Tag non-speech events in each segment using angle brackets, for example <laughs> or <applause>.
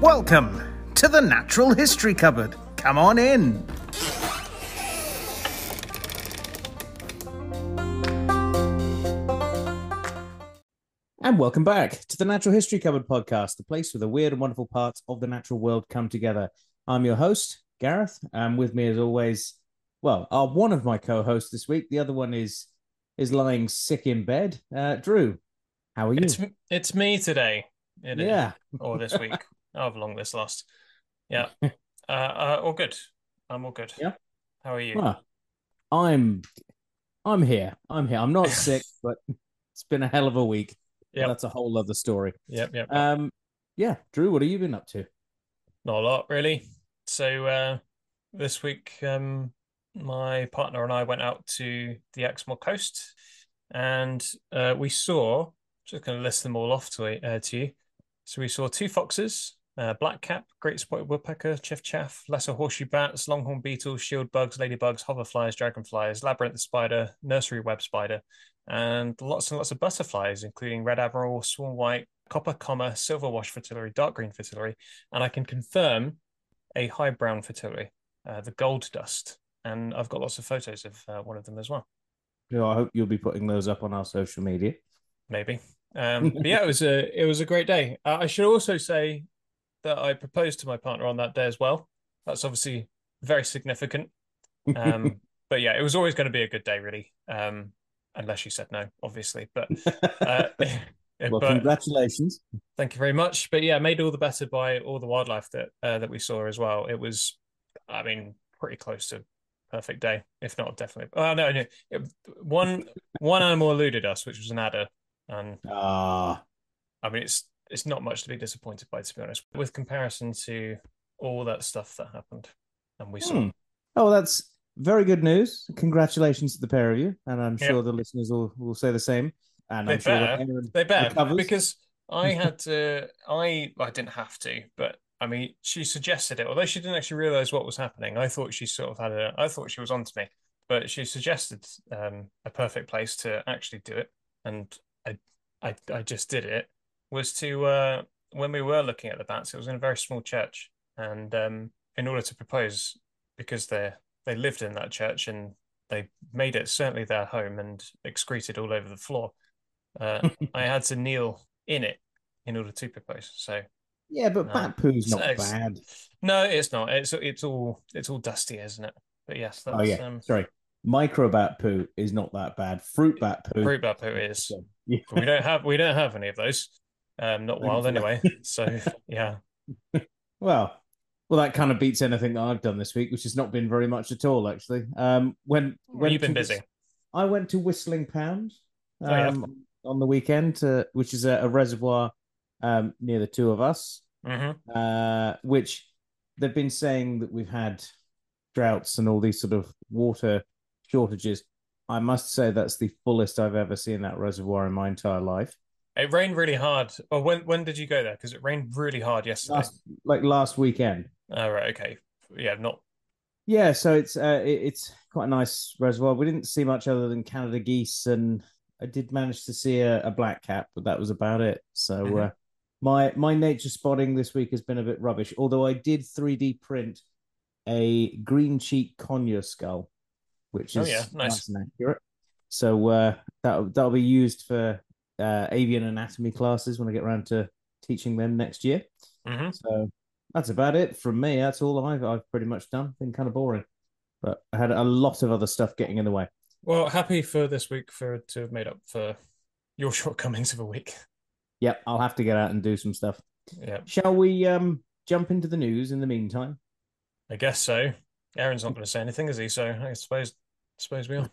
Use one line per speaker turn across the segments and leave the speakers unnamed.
Welcome to the Natural History Cupboard. Come on in.
And welcome back to the Natural History Cupboard podcast, the place where the weird and wonderful parts of the natural world come together. I'm your host, Gareth, and with me as always, well, are one of my co-hosts this week. The other one is is lying sick in bed. Uh, Drew, how are you?
It's it's me today. It is.
yeah,
Or this week. <laughs> However long this lasts. <laughs> Yeah. Uh, uh, all good. I'm all good.
Yeah.
How are you?
Well, I'm I'm here. I'm here. I'm not sick, <laughs> but it's been a hell of a week.
Yeah.
That's a whole other story.
Yep. Yep.
Um, yeah, Drew, what have you been up to?
Not a lot, really. So uh, this week, um, my partner and I went out to the Exmoor coast, and uh, we saw. Just going to list them all off to uh, to you. So we saw two foxes, uh, blackcap, great spotted woodpecker, chiff chaff, lesser horseshoe bats, longhorn beetles, shield bugs, ladybugs, hoverflies, dragonflies, labyrinth spider, nursery web spider, and lots and lots of butterflies, including red admiral, swan white, copper comma, silver-washed fritillary, dark green fritillary, and I can confirm a high brown fritillary, uh, the gold dust, and I've got lots of photos of uh, one of them as well.
Yeah, I hope you'll be putting those up on our social media.
maybe. Um, but yeah, it was a it was a great day. Uh, I should also say that I proposed to my partner on that day as well. That's obviously very significant. Um, <laughs> but yeah, it was always going to be a good day, really. Um, unless she said no, obviously. But <laughs> uh, <laughs>
well,
but
congratulations.
thank you very much. But yeah, made all the better by all the wildlife that uh, that we saw as well. It was, I mean, pretty close to perfect day, if not definitely. Oh no, no. It, one one animal eluded us, which was an adder, and
Ah,
I mean, it's it's not much to be disappointed by, to be honest, with comparison to all that stuff that happened and we saw.
Hmm. Oh, that's very good news. Congratulations to the pair of you, and I'm sure the listeners will, will say the same. And
They
I'm
better.
Aaron
They better
recovers-
because I <laughs> had to. I I didn't have to, but I mean, she suggested it. Although she didn't actually realize what was happening, I thought she sort of had a. I thought she was onto me, but she suggested um, a perfect place to actually do it, and I I I just did it. Was to uh, when we were looking at the bats, it was in a very small church, and um, in order to propose, because they they lived in that church and they made it certainly their home and excreted all over the floor. Uh, <laughs> I had to kneel in it in order to propose. So
yeah, but
No.
bat poo's not
it's-
bad.
no, it's not. It's it's all it's all dusty, isn't it? But yes, that's
Oh yeah,
um,
sorry. Microbat poo is not that bad. Fruit bat poo.
fruit bat poo is. <laughs>
Yeah.
We don't have we don't have any of those. Um, not wild anyway. <laughs> So yeah,
Well, well, that kind of beats anything that I've done this week, which has not been very much at all, actually. Um, when when
you've been busy.
I went to Wistlandpound
Oh, yeah.
um, on the weekend, uh, which is a, a reservoir um, near the two of us,
hmm
uh, which they've been saying that we've had droughts and all these sort of water shortages. I must say that's the fullest I've ever seen that reservoir in my entire life.
It rained really hard. Oh, when when did you go there? Because it rained really hard yesterday.
Last, like last weekend.
Oh, right, okay. Yeah, not
Yeah, so it's uh, it, it's quite a nice reservoir. We didn't see much other than Canada geese, and I did manage to see a, a black cap, but that was about it. So
Mhm.
uh, my my nature spotting this week has been a bit rubbish. Although I did three D print a green cheek conure skull, which
Oh,
is
yeah, nice.
and accurate. So uh, that that'll be used for uh, avian anatomy classes when I get around to teaching them next year.
Mhm.
So that's about it from me. That's all I've I've pretty much done. Been kind of boring, but I had a lot of other stuff getting in the way.
Well, happy for this week for to have made up for your <laughs> shortcomings of a week.
Yep, I'll have to get out and do some stuff.
Yeah,
Shall we um jump into the news in the meantime?
I guess so. Aaron's not going to say anything, is he? So I suppose suppose we are.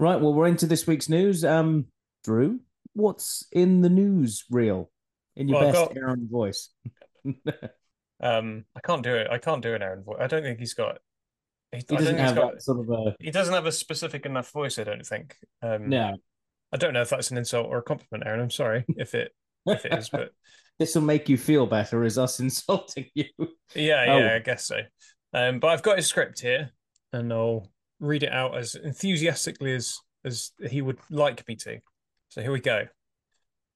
Right, well, we're into this week's news. Um, Drew, what's in the news reel in your
Well,
best
got-
Aaron voice? <laughs>
Um, I can't do it. I can't do an Aaron voice. I don't think he's got. He,
He doesn't have
got.
sort of a
He doesn't have a specific enough voice. I don't think. Um,
no.
I don't know if that's an insult or a compliment, Aaron. I'm sorry <laughs> if it if it is, but <laughs>
this will make you feel better as us insulting you.
yeah,
Oh.
yeah, I guess so. Um, but I've got his script here, and I'll read it out as enthusiastically as as he would like me to. So here we go.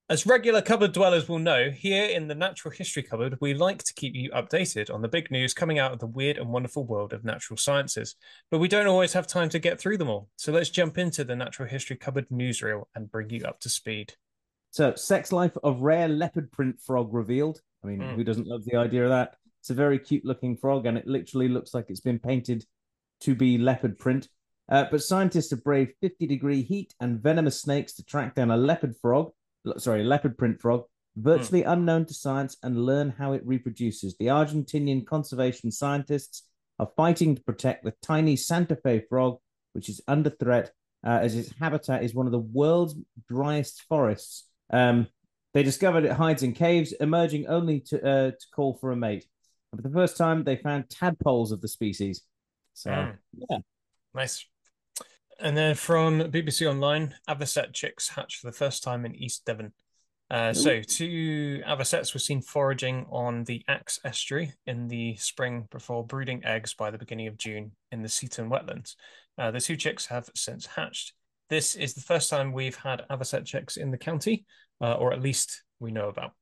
As regular cupboard dwellers will know, here in the Natural History Cupboard, we like to keep you updated on the big news coming out of the weird and wonderful world of natural sciences. But we don't always have time to get through them all. So let's jump into the Natural History Cupboard newsreel and bring you up to speed.
So, sex life of rare leopard print frog revealed. I mean,
Mm.
who doesn't love the idea of that? It's a very cute looking frog, and it literally looks like it's been painted to be leopard print. Uh, but scientists have braved 50 degree heat and venomous snakes to track down a leopard frog, sorry, leopard print frog, virtually unknown to science, and learn how it reproduces. The Argentinian conservation scientists are fighting to protect the tiny Santa Fe frog, which is under threat uh, as its habitat is one of the world's driest forests. Um, they discovered it hides in caves, emerging only to uh, to call for a mate. And for the first time, they found tadpoles of the species. So,
Mm.
yeah.
Nice. And then from BBC Online, avocet chicks hatch for the first time in East Devon. Uh, so two avocets were seen foraging on the Axe estuary in the spring before brooding eggs by the beginning of June in the Seaton wetlands. Uh, the two chicks have since hatched. This is the first time we've had avocet chicks in the county, uh, or at least we know about.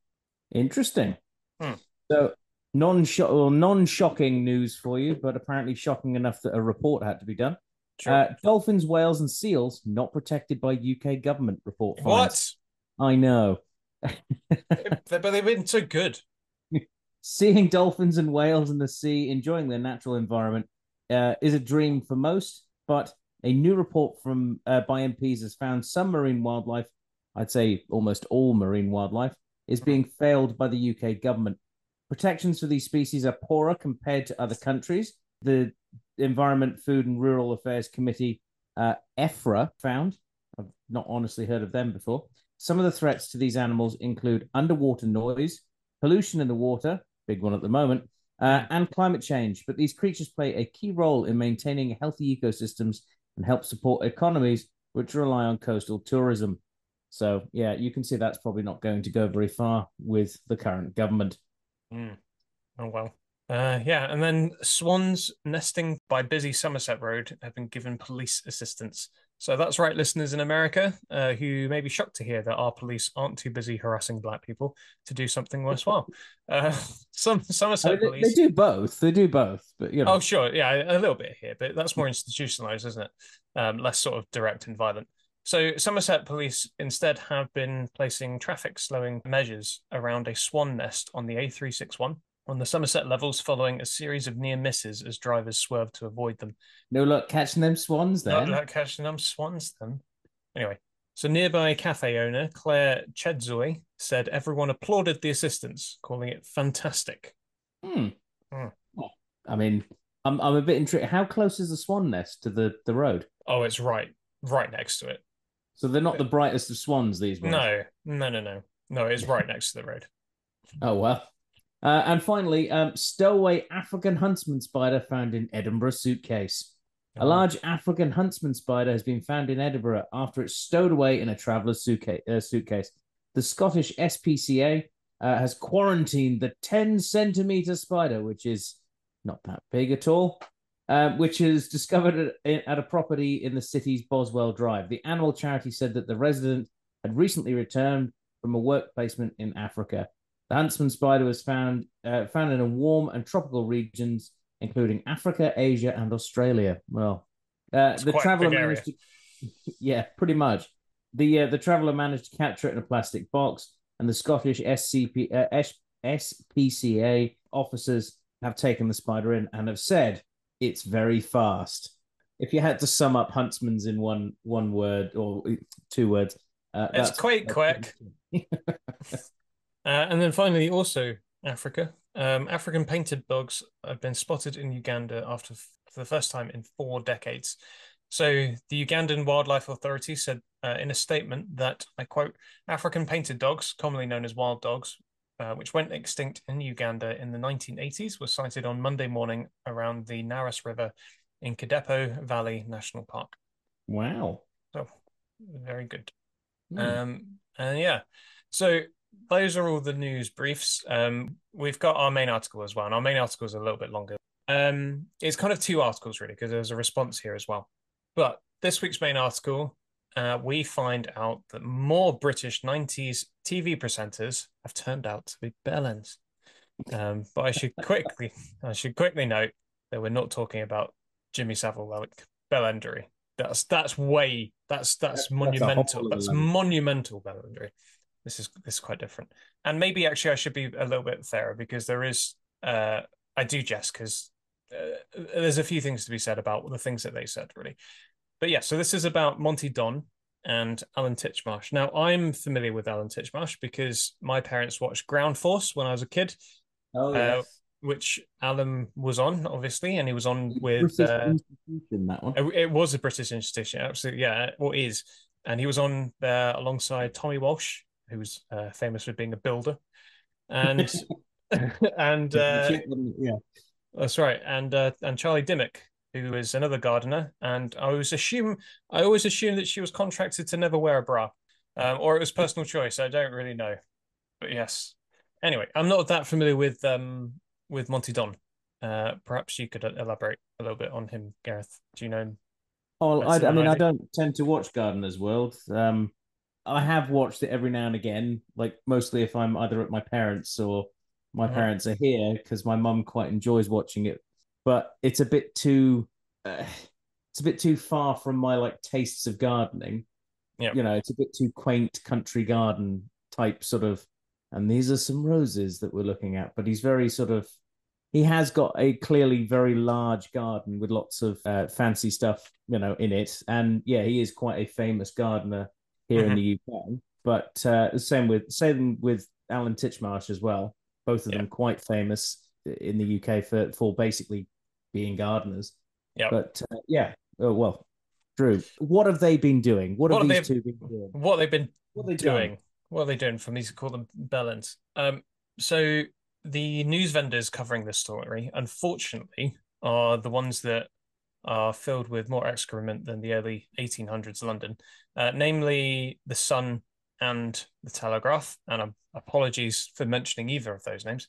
Interesting.
Hmm.
So non well, non shocking news for you, but apparently shocking enough that a report had to be done.
Sure.
Uh, dolphins, whales, and seals not protected by UK government report. finds.
what?
I know. <laughs>
but they've been so good. <laughs>
Seeing dolphins and whales in the sea enjoying their natural environment uh, is a dream for most, but a new report from uh, by MPs has found some marine wildlife, I'd say almost all marine wildlife, is being failed by the UK government. Protections for these species are poorer compared to other countries. The Environment, Food and Rural Affairs Committee, uh, EFRA, found. I've not honestly heard of them before. Some of the threats to these animals include underwater noise, pollution in the water, big one at the moment, uh, and climate change. But these creatures play a key role in maintaining healthy ecosystems and help support economies which rely on coastal tourism. So, yeah, you can see that's probably not going to go very far with the current government.
Mm. Oh well. Uh, yeah, and then swans nesting by busy Somerset Road have been given police assistance. So that's right, listeners in America, uh, who may be shocked to hear that our police aren't too busy harassing black people to do something worthwhile. <laughs> Uh, some
I
Somerset
mean, they,
police.
they do both. They do both, but you know.
Oh, sure. Yeah, a little bit here, but that's more institutionalized, isn't it? Um, less sort of direct and violent. So, Somerset police instead have been placing traffic slowing measures around a swan nest on the A361 on the Somerset levels following a series of near misses as drivers swerved to avoid them.
no luck catching them swans then.
like catching them swans, then. Anyway, so nearby cafe owner Claire Chedzoy said everyone applauded the assistance, calling it fantastic.
Hmm.
Hmm.
Well, I mean, I'm I'm a bit intrigued. How close is the swan nest to the, the road?
Oh, it's right, right next to it.
So they're not the brightest of swans, these ones.
No, no, no, no. No, it's right next to the road.
Oh well. Uh, and finally, um, stowaway African huntsman spider found in Edinburgh suitcase. A large African huntsman spider has been found in Edinburgh after it's stowed away in a traveller's suitcase. Uh, suitcase. The Scottish SPCA uh, has quarantined the 10 centimeter spider, which is not that big at all, uh, which is discovered at, at a property in the city's Boswell Drive. The animal charity said that the resident had recently returned from a work placement in Africa. The huntsman spider was found uh, found in a warm and tropical regions, including Africa, Asia, and Australia. Well, uh, the traveler managed to, <laughs> yeah, pretty much. The uh, the traveler managed to capture it in a plastic box, and the Scottish SCP uh, SPCA officers have taken the spider in and have said it's very fast. If you had to sum up huntsman's in one one word or two words, uh,
It's quite quick. <laughs> Uh, and then finally, also Africa. Um, African painted dogs have been spotted in Uganda after for the first time in four decades. So the Ugandan Wildlife Authority said uh, in a statement that I quote: "African painted dogs, commonly known as wild dogs, uh, which went extinct in Uganda in the 1980s, was sighted on Monday morning around the Narus River in Kidepo Valley National Park."
Wow.
So very good.
Hmm.
Um, and yeah, so those are all the news briefs. Um, we've got our main article as well, and our main article is a little bit longer. Um, it's kind of two articles really because there's a response here as well. But this week's main article, uh, we find out that more British 90s TV presenters have turned out to be bellends. Um, but I should quickly, <laughs> I should quickly note that we're not talking about Jimmy Savile like bellendery. That's that's way that's that's, that's monumental. That's, that's monumental bellendery. This is this is quite different. And maybe actually I should be a little bit fairer because there is uh I do jest because uh, there's a few things to be said about the things that they said really. But yeah, so this is about Monty Don and Alan Titchmarsh. Now I'm familiar with Alan Titchmarsh because my parents watched Ground Force when I was a kid.
Oh yes. Uh,
which Alan was on, obviously, and he was on with uh,
that one.
It, was a British institution, absolutely, yeah, or is, and he was on there alongside Tommy Walsh, who's uh, famous for being a builder, and <laughs> <laughs> and uh,
yeah,
that's right, and uh, and Charlie Dimmock, who is another gardener, and I was assume I always assumed that she was contracted to never wear a bra, um, or it was personal choice. I don't really know, but yes. Anyway, I'm not that familiar with um with Monty Don. Uh, perhaps you could elaborate a little bit on him, Gareth. Do you know him?
Oh, I, I mean, I don't tend to watch Gardener's World. Um, I have watched it every now and again, like mostly if I'm either at my parents' or my mm-hmm. parents are here, because my mum quite enjoys watching it. But it's a bit too, uh, it's a bit too far from my like tastes of gardening.
Yeah,
you know, it's a bit too quaint country garden type sort of. And these are some roses that we're looking at, but he's very sort of he has got a clearly very large garden with lots of uh, fancy stuff, you know, in it. And yeah, he is quite a famous gardener here mm-hmm. in the UK. But uh, same with same with Alan Titchmarsh as well. Both of yeah. them quite famous in the UK for for basically being gardeners.
Yeah.
But uh, yeah, oh, well, Drew, what have they been doing? What, what have these two been doing?
What they've been what they doing? Done? What are they doing? For me to call them bellends. Um, so the news vendors covering this story, unfortunately, are the ones that are filled with more excrement than the early 1800s London, uh, namely the Sun and the Telegraph. And um, apologies for mentioning either of those names,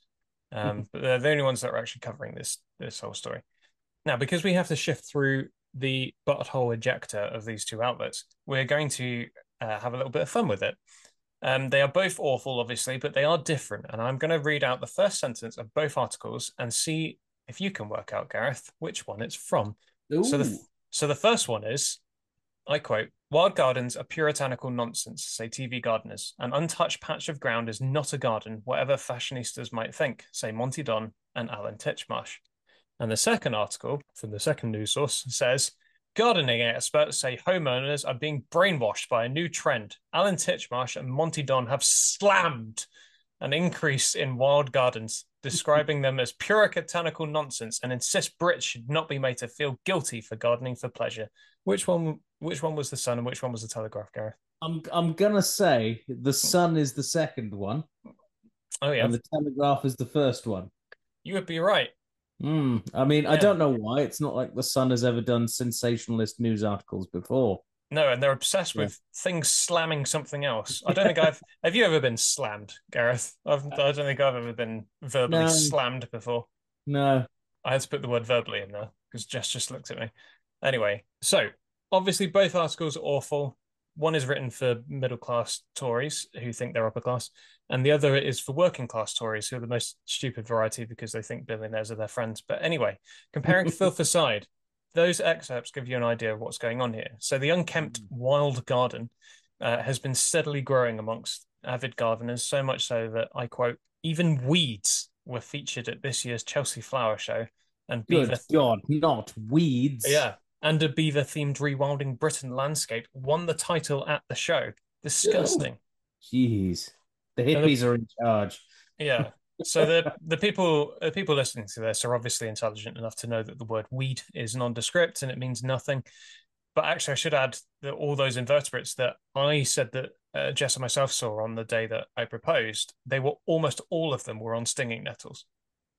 um, <laughs> but they're the only ones that are actually covering this this whole story. Now, because we have to shift through the butthole ejector of these two outlets, we're going to uh, have a little bit of fun with it. Um, they are both awful, obviously, but they are different. And I'm going to read out the first sentence of both articles and see if you can work out, Gareth, which one it's from.
Ooh.
So the so the first one is, I quote: "Wild gardens are puritanical nonsense," say TV gardeners. An untouched patch of ground is not a garden, whatever fashionistas might think, say Monty Don and Alan Titchmarsh. And the second article from the second news source says, Gardening experts say homeowners are being brainwashed by a new trend. Alan Titchmarsh and Monty Don have slammed an increase in wild gardens, describing them as puritanical nonsense, and insist Brits should not be made to feel guilty for gardening for pleasure. Which one? Which one was the Sun, and which one was the Telegraph, Gareth?
I'm I'm gonna say the Sun is the second one.
Oh yeah,
and the Telegraph is the first one.
You would be right.
Mm, I mean, yeah. I don't know why. It's not like the Sun has ever done sensationalist news articles before.
No, and they're obsessed with things slamming something else. I <laughs> don't think I've. Have you ever been slammed, Gareth? I've, I don't think I've ever been verbally no. slammed before.
No.
I had to put the word verbally in there because Jess just looked at me. Anyway, so obviously both articles are awful. One is written for middle class Tories who think they're upper class, and the other is for working class Tories who are the most stupid variety because they think billionaires are their friends. But anyway, comparing <laughs> filth aside, those excerpts give you an idea of what's going on here. So the unkempt mm. wild garden uh, has been steadily growing amongst avid gardeners, so much so that I quote, even weeds were featured at this year's Chelsea Flower Show. And
Good beaver... God, not weeds.
Yeah, and a beaver themed Rewilding Britain landscape won the title at the show. Disgusting.
Jeez. The hippies the, are in charge.
Yeah. So the <laughs> the people the people listening to this are obviously intelligent enough to know that the word weed is nondescript and it means nothing. But actually, I should add that all those invertebrates that I said that uh, Jess and myself saw on the day that I proposed, they were almost all of them were on stinging nettles,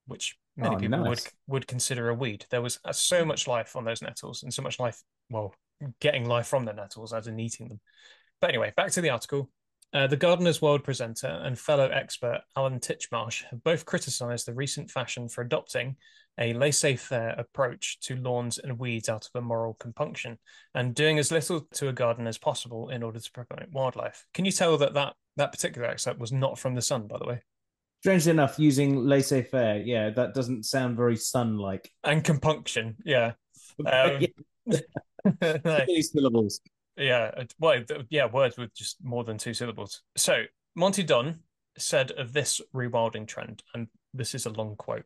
which many oh, people nice. would would consider a weed. There was uh, so much life on those nettles, and so much life. Well, getting life from the nettles as in eating them. But anyway, back to the article. Uh, the Gardener's World presenter and fellow expert Alan Titchmarsh have both criticised the recent fashion for adopting a laissez faire approach to lawns and weeds out of a moral compunction and doing as little to a garden as possible in order to promote wildlife. Can you tell that that, that particular excerpt was not from The Sun, by the way?
Strangely enough, using laissez faire, yeah, that doesn't sound very sun like.
And compunction, yeah. <laughs> Um, <laughs>
no. syllables.
Yeah, well, yeah, words with just more than two syllables. So Monty Don said of this rewilding trend, and this is a long quote.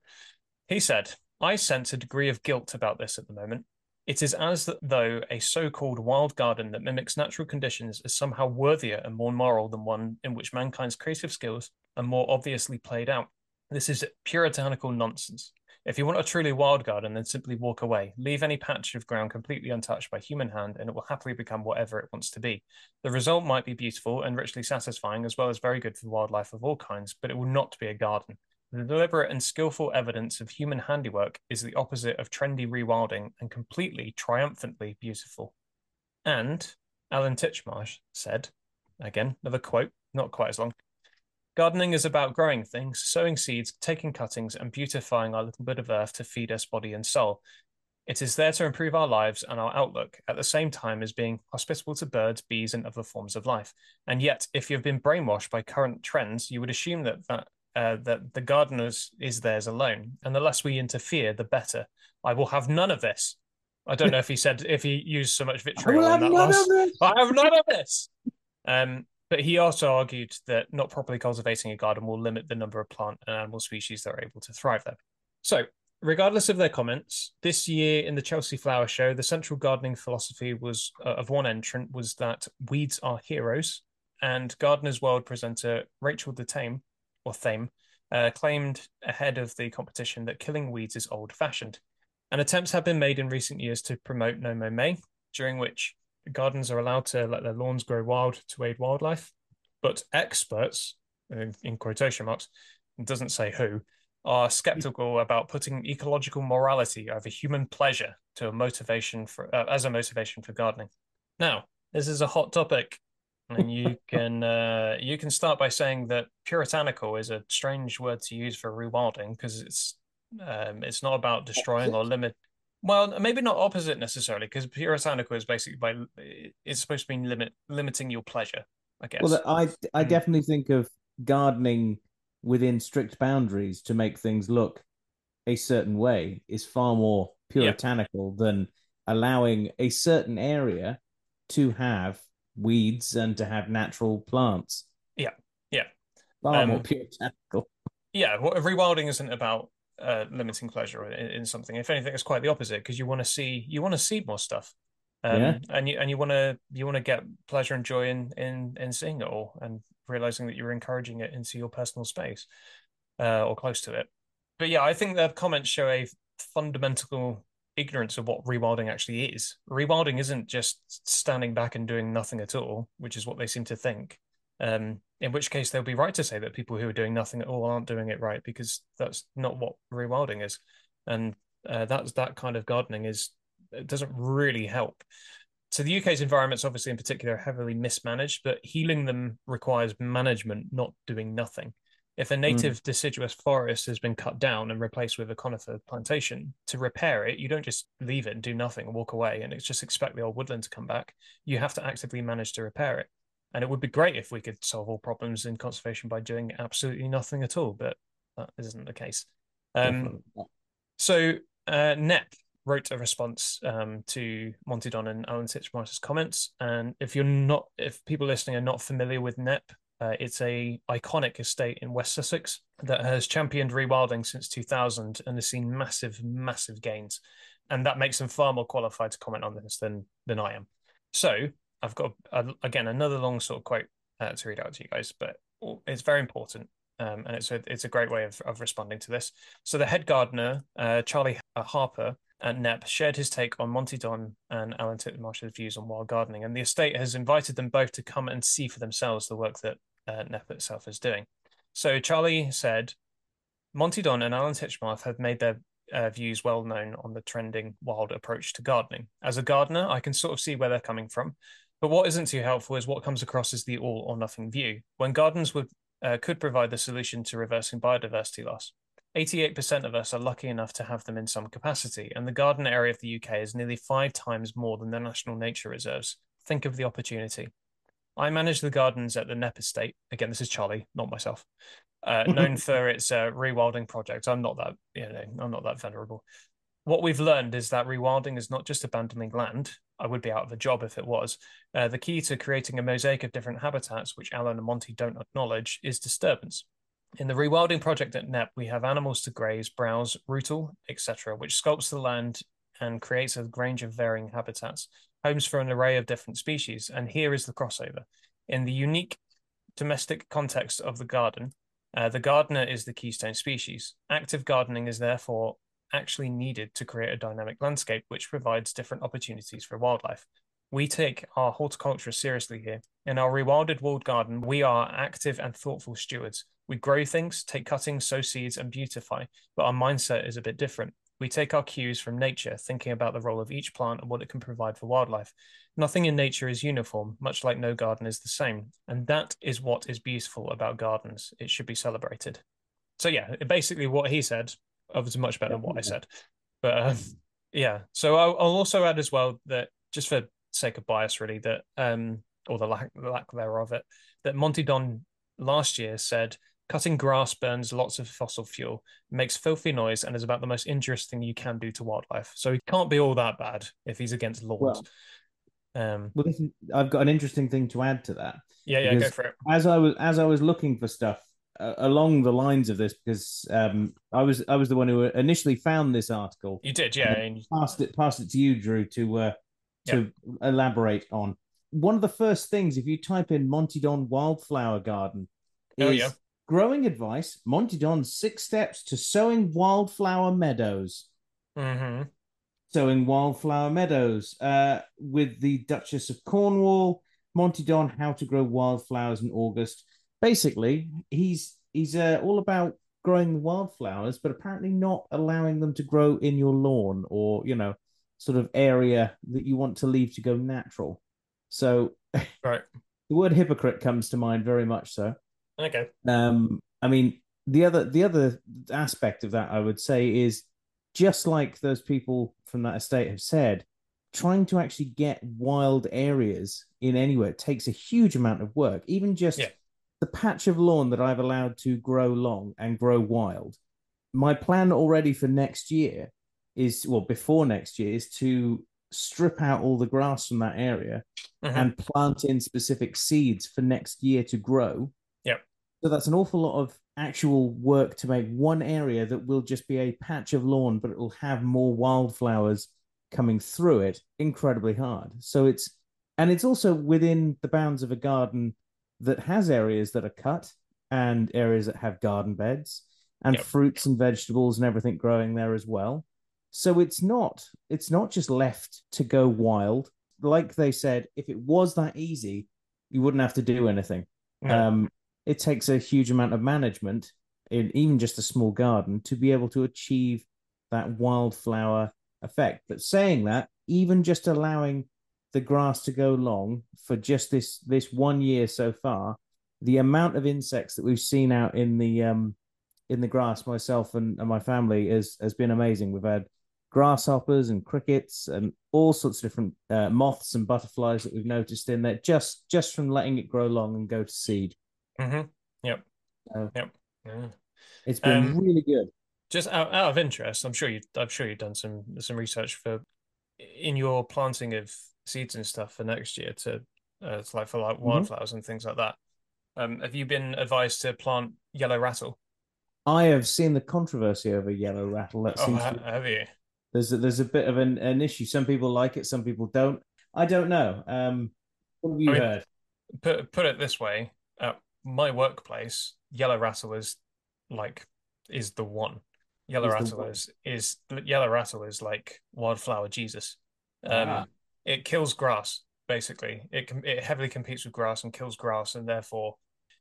He said, I sense a degree of guilt about this at the moment. It is as though a so called wild garden that mimics natural conditions is somehow worthier and more moral than one in which mankind's creative skills are more obviously played out. This is puritanical nonsense. If you want a truly wild garden, then simply walk away. Leave any patch of ground completely untouched by human hand, and it will happily become whatever it wants to be. The result might be beautiful and richly satisfying, as well as very good for wildlife of all kinds, but it will not be a garden. The deliberate and skillful evidence of human handiwork is the opposite of trendy rewilding and completely triumphantly beautiful. And Alan Titchmarsh said, again, another quote, not quite as long. Gardening is about growing things, sowing seeds, taking cuttings, and beautifying our little bit of earth to feed us body and soul. It is there to improve our lives and our outlook at the same time as being hospitable to birds, bees, and other forms of life. And yet, if you've been brainwashed by current trends, you would assume that that uh, that the gardeners is theirs alone, and the less we interfere, the better. I will have none of this. I don't know if he said if he used so much <laughs> vitriol in that last. I have none of this. Um, but he also argued that not properly cultivating a garden will limit the number of plant and animal species that are able to thrive there. So, regardless of their comments, this year in the Chelsea Flower Show, the central gardening philosophy was uh, of one entrant was that weeds are heroes, and Gardener's World presenter Rachel de Thame or Thame, uh, claimed ahead of the competition that killing weeds is old fashioned. And attempts have been made in recent years to promote No Mow May, during which gardens are allowed to let their lawns grow wild to aid wildlife. But experts, in, in quotation marks, doesn't say who, are skeptical about putting ecological morality over human pleasure to a motivation for uh, as a motivation for gardening. Now, this is a hot topic and you <laughs> can uh, you can start by saying that puritanical is a strange word to use for rewilding because it's um, it's not about destroying or limit. <laughs> Well, maybe not opposite necessarily, because puritanical is basically by it's supposed to mean limit limiting your pleasure. I guess.
Well, I I mm. definitely think of gardening within strict boundaries to make things look a certain way is far more puritanical yeah. than allowing a certain area to have weeds and to have natural plants.
Yeah, yeah.
Far um, more puritanical.
Yeah, well, rewilding isn't about uh, limiting pleasure in, in, something. If anything, it's quite the opposite because you want to see you want to see more stuff, um, yeah. and you and you want to you want to get pleasure and joy in in in seeing it all and realizing that you're encouraging it into your personal space uh, or close to it. But yeah, I think the comments show a fundamental ignorance of what rewilding actually is. Rewilding isn't just standing back and doing nothing at all, which is what they seem to think. Um, in which case, they'll be right to say that people who are doing nothing at all aren't doing it right because that's not what rewilding is, and uh, that's that kind of gardening is it doesn't really help. So the UK's environments, obviously in particular, are heavily mismanaged, but healing them requires management, not doing nothing. If a hmm. native mm. deciduous forest has been cut down and replaced with a conifer plantation, to repair it, you don't just leave it and do nothing and walk away and just expect the old woodland to come back. You have to actively manage to repair it. And it would be great if we could solve all problems in conservation by doing absolutely nothing at all, but that isn't the case. Um, so uh, Knepp wrote a response um, to Monty Don and Alan Titchmarsh's comments. And if you're not, if people listening are not familiar with Knepp, uh, it's a iconic estate in West Sussex that has championed rewilding since 2000 and has seen massive, massive gains, and that makes them far more qualified to comment on this than than I am. So I've got a, again another long sort of quote uh, to read out to you guys, but it's very important. Um, and it's a it's a great way of, of responding to this. So the head gardener, uh, Charlie Harper, at Knepp shared his take on Monty Don and Alan Titchmarsh's views on wild gardening, and the estate has invited them both to come and see for themselves the work that uh, Knepp itself is doing. So Charlie said, Monty Don and Alan Titchmarsh have made their uh, views well known on the trending wild approach to gardening. As a gardener, I can sort of see where they're coming from. But what isn't too helpful is what comes across as the all or nothing view. When gardens would uh, could provide the solution to reversing biodiversity loss, 88% of us are lucky enough to have them in some capacity, and the garden area of the UK is nearly five times more than the national nature reserves. Think of the opportunity. I manage the gardens at the Knepp Estate. Again, this is Charlie, not myself. Uh, <laughs> known for its uh, rewilding project. I'm not that, you know, I'm not that venerable. What we've learned is that rewilding is not just abandoning land. I would be out of a job if it was. Uh, the key to creating a mosaic of different habitats, which Alan and Monty don't acknowledge, is disturbance. In the rewilding project at Knepp, we have animals to graze, browse, rootle, etc., which sculpts the land and creates a range of varying habitats, homes for an array of different species. And here is the crossover. In the unique domestic context of the garden, uh, the gardener is the keystone species. Active gardening is therefore actually needed to create a dynamic landscape which provides different opportunities for wildlife. We take our horticulture seriously here. In our rewilded walled garden, we are active and thoughtful stewards. We grow things, take cuttings, sow seeds, and beautify, but our mindset is a bit different. We take our cues from nature, thinking about the role of each plant and what it can provide for wildlife. Nothing in nature is uniform, much like no garden is the same. And that is what is beautiful about gardens. It should be celebrated. So, yeah, basically what he said obviously much better than what I said. But um, yeah, so I'll, I'll, also add as well that just for sake of bias, really, that um, or the lack, the lack thereof it, that Monty Don last year said cutting grass burns lots of fossil fuel, makes filthy noise, and is about the most injurious thing you can do to wildlife. So he can't be all that bad if he's against lawns.
Well, um, well is, I've got an interesting thing to add to that.
Yeah, yeah, go for it.
As I was as I was looking for stuff uh, along the lines of this, because um, I was I was the one who initially found this article.
You did, yeah.
And passed it passed it to you, Drew, to uh, to elaborate on. One of the first things, if you type in Monty Don Wildflower Garden, oh, is yeah. growing advice, Monty Don's six steps to sowing wildflower meadows.
Mm-hmm.
Sowing wildflower meadows uh, with the Duchess of Cornwall, Monty Don, How to Grow Wildflowers in August. Basically, he's he's uh, all about growing wildflowers, but apparently not allowing them to grow in your lawn or, you know, sort of area that you want to leave to go natural. So
right. <laughs>
the word hypocrite comes to mind very much so.
Okay.
Um, I mean, the other the other aspect of that I would say is just like those people from that estate have said, trying to actually get wild areas in anywhere takes a huge amount of work. Even just yeah. The patch of lawn that I've allowed to grow long and grow wild. My plan already for next year is well before next year is to strip out all the grass from that area mm-hmm. and plant in specific seeds for next year to grow.
Yep.
So that's an awful lot of actual work to make one area that will just be a patch of lawn, but it will have more wildflowers coming through it. Incredibly hard. So it's and it's also within the bounds of a garden that has areas that are cut and areas that have garden beds and yep. fruits and vegetables and everything growing there as well. So it's not it's not just left to go wild. Like they said, if it was that easy, you wouldn't have to do anything. No. Um, it takes a huge amount of management in even just a small garden to be able to achieve that wildflower effect. But saying that, even just allowing the grass to go long for just this this one year so far, the amount of insects that we've seen out in the um in the grass, myself and, and my family, has has been amazing. We've had grasshoppers and crickets and all sorts of different uh, moths and butterflies that we've noticed in there just just from letting it grow long and go to seed.
Mm-hmm. Yep. yep.
Yeah. It's been um, really good.
Just out, out of interest, I'm sure you I'm sure you've done some some research for in your planting of seeds and stuff for next year to uh, it's like for like mm-hmm. wildflowers mm-hmm. and things like that. Um, have you been advised to plant yellow rattle?
I have seen the controversy over yellow rattle. That
oh, seems ha- have you?
there's a, there's a bit of an, an issue. Some people like it, some people don't. I don't know. Um, what have you I mean, heard?
Put put it this way: at my workplace, yellow rattle is like is the one. Yellow is rattle is is yellow rattle is like wildflower Jesus. Um, ah. It kills grass basically. It it heavily competes with grass and kills grass, and therefore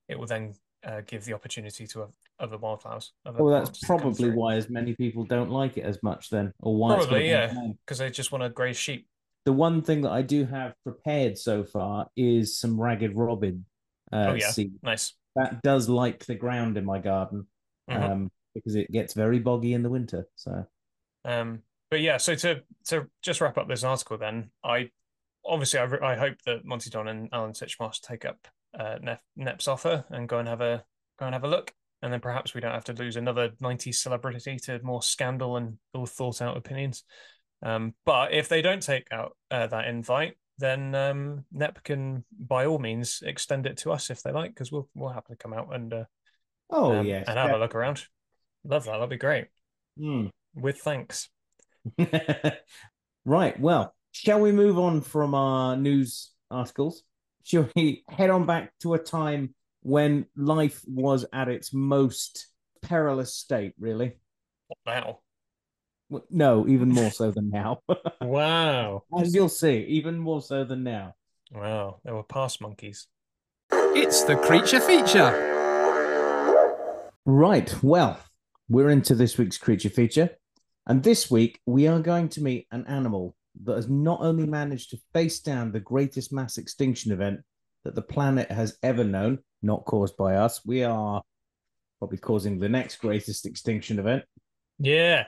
it will then uh, give the opportunity to other wildflowers. Other
well, that's probably why as many people don't like it as much then, or why
probably yeah, because they just want to graze sheep.
The one thing that I do have prepared so far is some Ragged Robin uh,
oh yeah,
seed.
nice.
That does like the ground in my garden
Mhm.
um, because it gets very boggy in the winter. So
Um, but yeah, so to to just wrap up this article, then I obviously I, re- I hope that Monty Don and Alan Titchmarsh take up uh, Knepp, Knepp's offer and go and have a go and have a look, and then perhaps we don't have to lose another '90s celebrity to more scandal and ill thought out opinions. Um, but if they don't take out uh, that invite, then um, Knepp can by all means extend it to us if they like, because we'll we'll happily come out and uh,
oh
um,
yes,
and have a look around. Love that. That'd be great.
Hmm.
With thanks. <laughs>
right. Well, shall we move on from our news articles? Shall we head on back to a time when life was at its most perilous state, really?
Now?
No, even more so than now. <laughs>
Wow.
As you'll see, even more so than now.
Wow. There were past monkeys.
It's the creature feature.
Right. Well, we're into this week's creature feature. And this week, we are going to meet an animal that has not only managed to face down the greatest mass extinction event that the planet has ever known, not caused by us. We are probably causing the next greatest extinction event.
Yeah.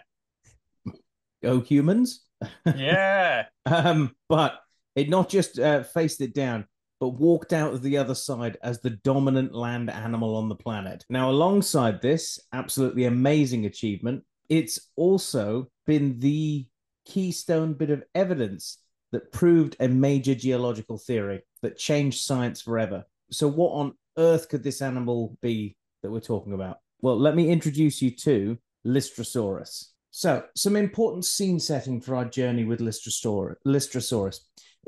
Go humans.
Yeah. <laughs>
Um, but it not just uh, faced it down, but walked out of the other side as the dominant land animal on the planet. Now, alongside this absolutely amazing achievement, it's also been the keystone bit of evidence that proved a major geological theory that changed science forever. So, what on earth could this animal be that we're talking about? Well, let me introduce you to Lystrosaurus. So, some important scene setting for our journey with Lystrosaurus.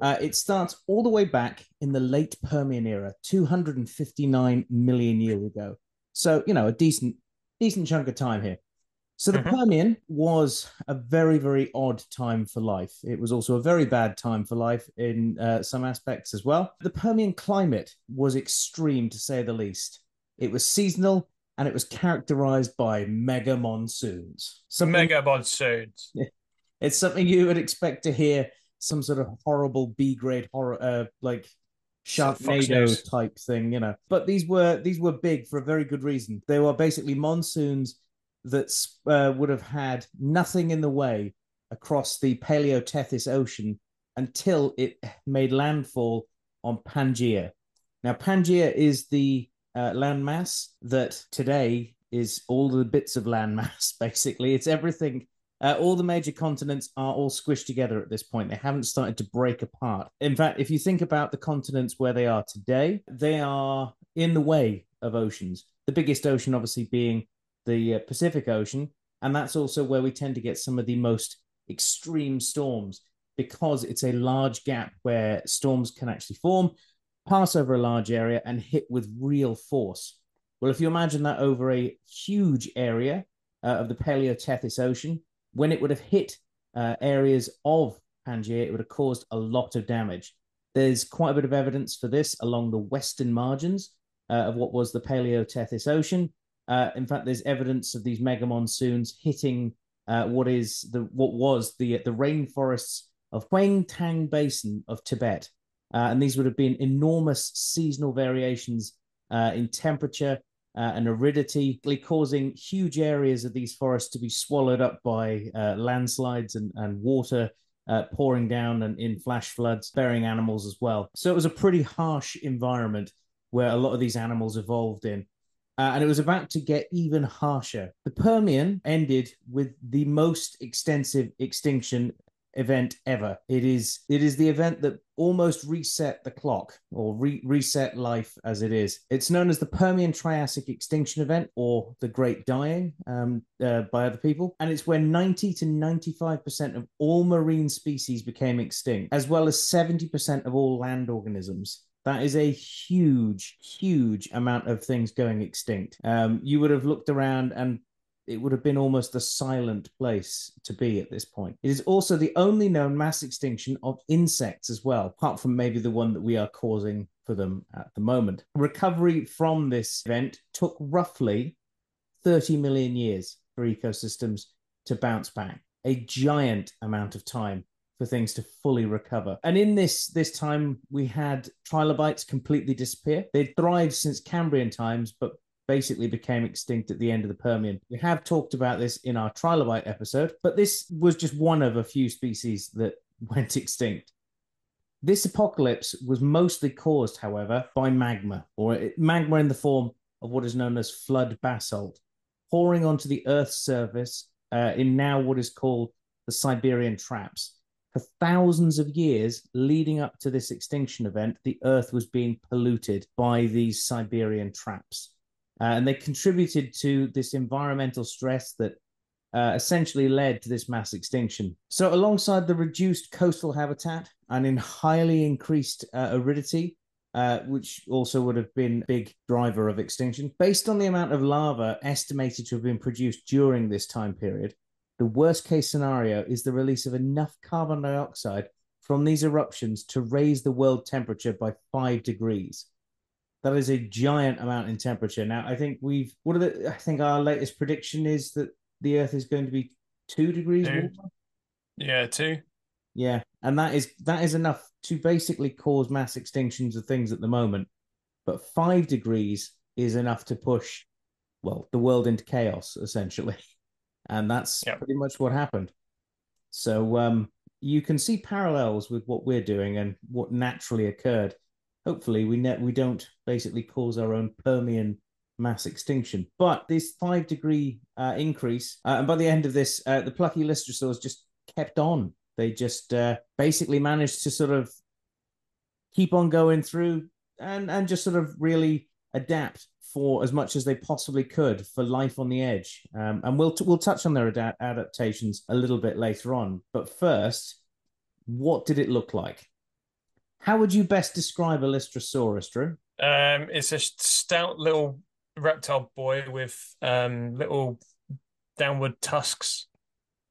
Uh, it starts all the way back in the late Permian era, 259 million years ago. So, you know, a decent, decent chunk of time here. So, the
Mhm.
Permian was a very, very odd time for life. It was also a very bad time for life in uh, some aspects as well. The Permian climate was extreme, to say the least. It was seasonal and it was characterized by mega monsoons. Something
Mega monsoons. <laughs>
it's something you would expect to hear some sort of horrible B grade horror, uh, like Sharknado type thing, you know. But these were these were big for a very good reason. They were basically monsoons that uh, would have had nothing in the way across the Paleotethys Ocean until it made landfall on Pangaea. Now, Pangaea is the uh, landmass that today is all the bits of landmass. <laughs> Basically, it's everything uh, all the major continents are all squished together at this point. They haven't started to break apart. In fact, if you think about the continents where they are today, they are in the way of oceans. The biggest ocean, obviously, being the uh, Pacific Ocean. And that's also where we tend to get some of the most extreme storms because it's a large gap where storms can actually form, pass over a large area, and hit with real force. Well, if you imagine that over a huge area uh, of the Paleotethys Ocean, when it would have hit uh, areas of Pangaea, it would have caused a lot of damage. There's quite a bit of evidence for this along the western margins uh, of what was the Paleotethys Ocean. Uh, in fact, there's evidence of these mega monsoons hitting uh, what is the what was the the rainforests of Huang Tang Basin of Tibet, uh, and these would have been enormous seasonal variations uh, in temperature uh, and aridity, causing huge areas of these forests to be swallowed up by uh, landslides and, and water uh, pouring down and in flash floods, burying animals as well. So it was a pretty harsh environment where a lot of these animals evolved in. Uh, and it was about to get even harsher. The Permian ended with the most extensive extinction event ever. It is it is the event that almost reset the clock or re- reset life as it is. It's known as the Permian Triassic Extinction Event or the Great Dying um, uh, by other people, and it's where 90 to 95 percent of all marine species became extinct, as well as 70 percent of all land organisms. That is a huge, huge amount of things going extinct. Um, you would have looked around and it would have been almost a silent place to be at this point. It is also the only known mass extinction of insects as well, apart from maybe the one that we are causing for them at the moment. Recovery from this event took roughly 30 million years for ecosystems to bounce back, a giant amount of time for things to fully recover. And in this this time, we had trilobites completely disappear. They'd thrived since Cambrian times, but basically became extinct at the end of the Permian. We have talked about this in our trilobite episode, but this was just one of a few species that <laughs> went extinct. This apocalypse was mostly caused, however, by magma, or magma in the form of what is known as flood basalt, pouring onto the Earth's surface uh, in now what is called the Siberian Traps for thousands of years leading up to this extinction event, the Earth was being polluted by these Siberian traps. Uh, and they contributed to this environmental stress that uh, essentially led to this mass extinction. So, alongside the reduced coastal habitat and in highly increased uh, aridity, uh, which also would have been a big driver of extinction, based on the amount of lava estimated to have been produced during this time period, the worst case scenario is the release of enough carbon dioxide from these eruptions to raise the world temperature by five degrees. That is a giant amount in temperature. Now, I think we've, what are the, I think our latest prediction is that the Earth is going to be two degrees two. warmer.
Yeah, two.
Yeah, and that is that is enough to basically cause mass extinctions of things at the moment. But five degrees is enough to push, well, the world into chaos essentially. <laughs> and that's yep. pretty much what happened. So um, you can see parallels with what we're doing and what naturally occurred. Hopefully, we ne- we don't basically cause our own Permian mass extinction. But this five degree uh, increase, uh, and by the end of this, uh, the plucky lystrosaurs just kept on. They just uh, basically managed to sort of keep on going through and and just sort of really adapt for as much as they possibly could for life on the edge. Um, and we'll t- we'll touch on their ad- adaptations a little bit later on. But first, what did it look like? How would you best describe a Lystrosaurus, Drew?
Um, it's a stout little reptile boy with um, little downward tusks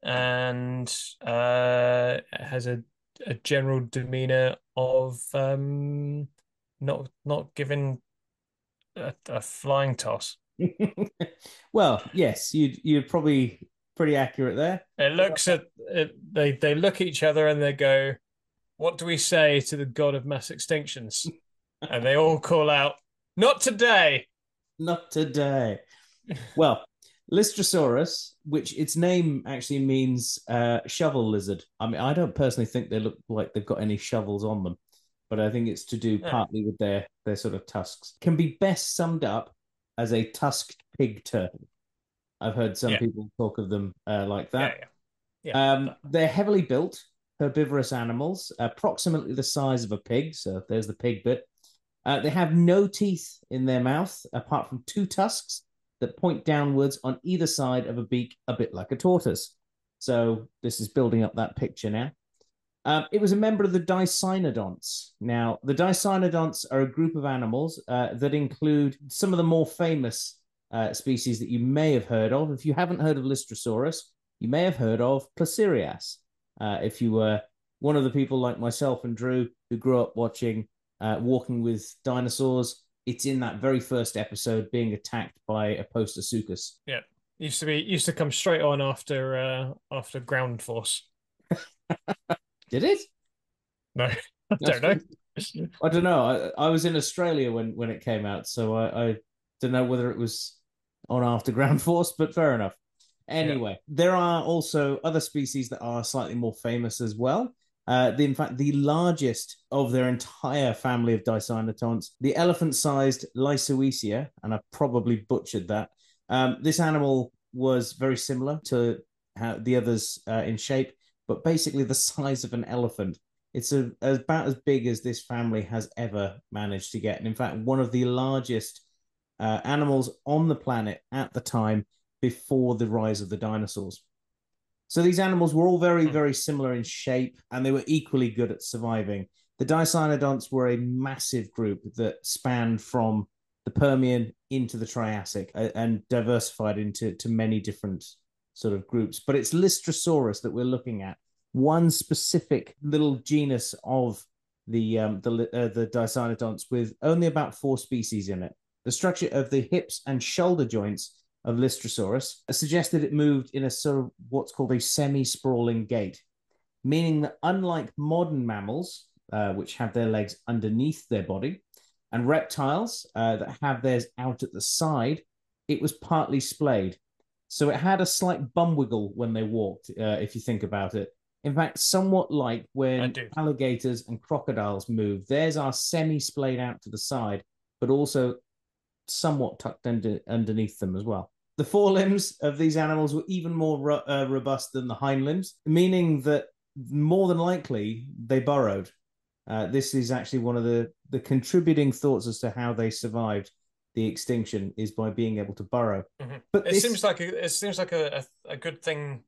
and uh, has a, a general demeanor of um, not not giving a, a flying toss. <laughs>
well, yes, you'd you're probably pretty accurate there.
It looks at it, they they look at each other and they go, "What do we say to the god of mass extinctions?" <laughs> and they all call out, "Not today."
Not today. well, Lystrosaurus, which its name actually means uh, shovel lizard. I mean, I don't personally think they look like they've got any shovels on them but I think it's to do partly with their their sort of tusks. Can be best summed up as a tusked pig turtle. I've heard some yeah. people talk of them uh, like that. Yeah, yeah. Um, they're heavily built, herbivorous animals, approximately the size of a pig. So there's the pig bit. Uh, they have no teeth in their mouth apart from two tusks that point downwards on either side of a beak, a bit like a tortoise. So this is building up that picture now. Um, it was a member of the Dicynodonts. Now, the Dicynodonts are a group of animals uh, that include some of the more famous uh, species that you may have heard of. If you haven't heard of Lystrosaurus, you may have heard of Placerias. Uh, if you were one of the people like myself and Drew who grew up watching uh, Walking with Dinosaurs, it's in that very first episode being attacked by a Postosuchus.
Yeah, used to be used to come straight on after uh, after Ground Force. <laughs>
Did it?
No, <laughs> I don't know.
I don't know. I, I was in Australia when when it came out, so I, I don't know whether it was on after <laughs> Ground Force, but fair enough. Anyway, yeah. there are also other species that are slightly more famous as well. Uh, the, in fact, the largest of their entire family of Dicynodonts, the elephant-sized Lycoecia, and I probably butchered that. Um, this animal was very similar to how the others uh, in shape but basically the size of an elephant. It's a, about as big as this family has ever managed to get. And in fact, one of the largest uh, animals on the planet at the time before the rise of the dinosaurs. So these animals were all very, hmm. very similar in shape and they were equally good at surviving. The Dicynodonts were a massive group that spanned from the Permian into the Triassic uh, and diversified into to many different sort of groups, but it's Lystrosaurus that we're looking at, one specific little genus of the um, the uh, the Dicynodonts with only about four species in it. The structure of the hips and shoulder joints of Lystrosaurus suggested it moved in a sort of what's called a semi-sprawling gait. meaning that unlike modern mammals, uh, which have their legs underneath their body, and reptiles uh, that have theirs out at the side, it was partly splayed. So it had a slight bum wiggle when they walked, uh, if you think about it. In fact, somewhat like when alligators and crocodiles move. Theirs are semi splayed out to the side, but also somewhat tucked under, underneath them as well. The forelimbs of these animals were even more ro- uh, robust than the hind limbs, meaning that more than likely they burrowed. Uh, this is actually one of the, the contributing thoughts as to how they survived the extinction is by being able to burrow.
Mm-hmm. But it this... seems like a, it seems like a, a, a good thing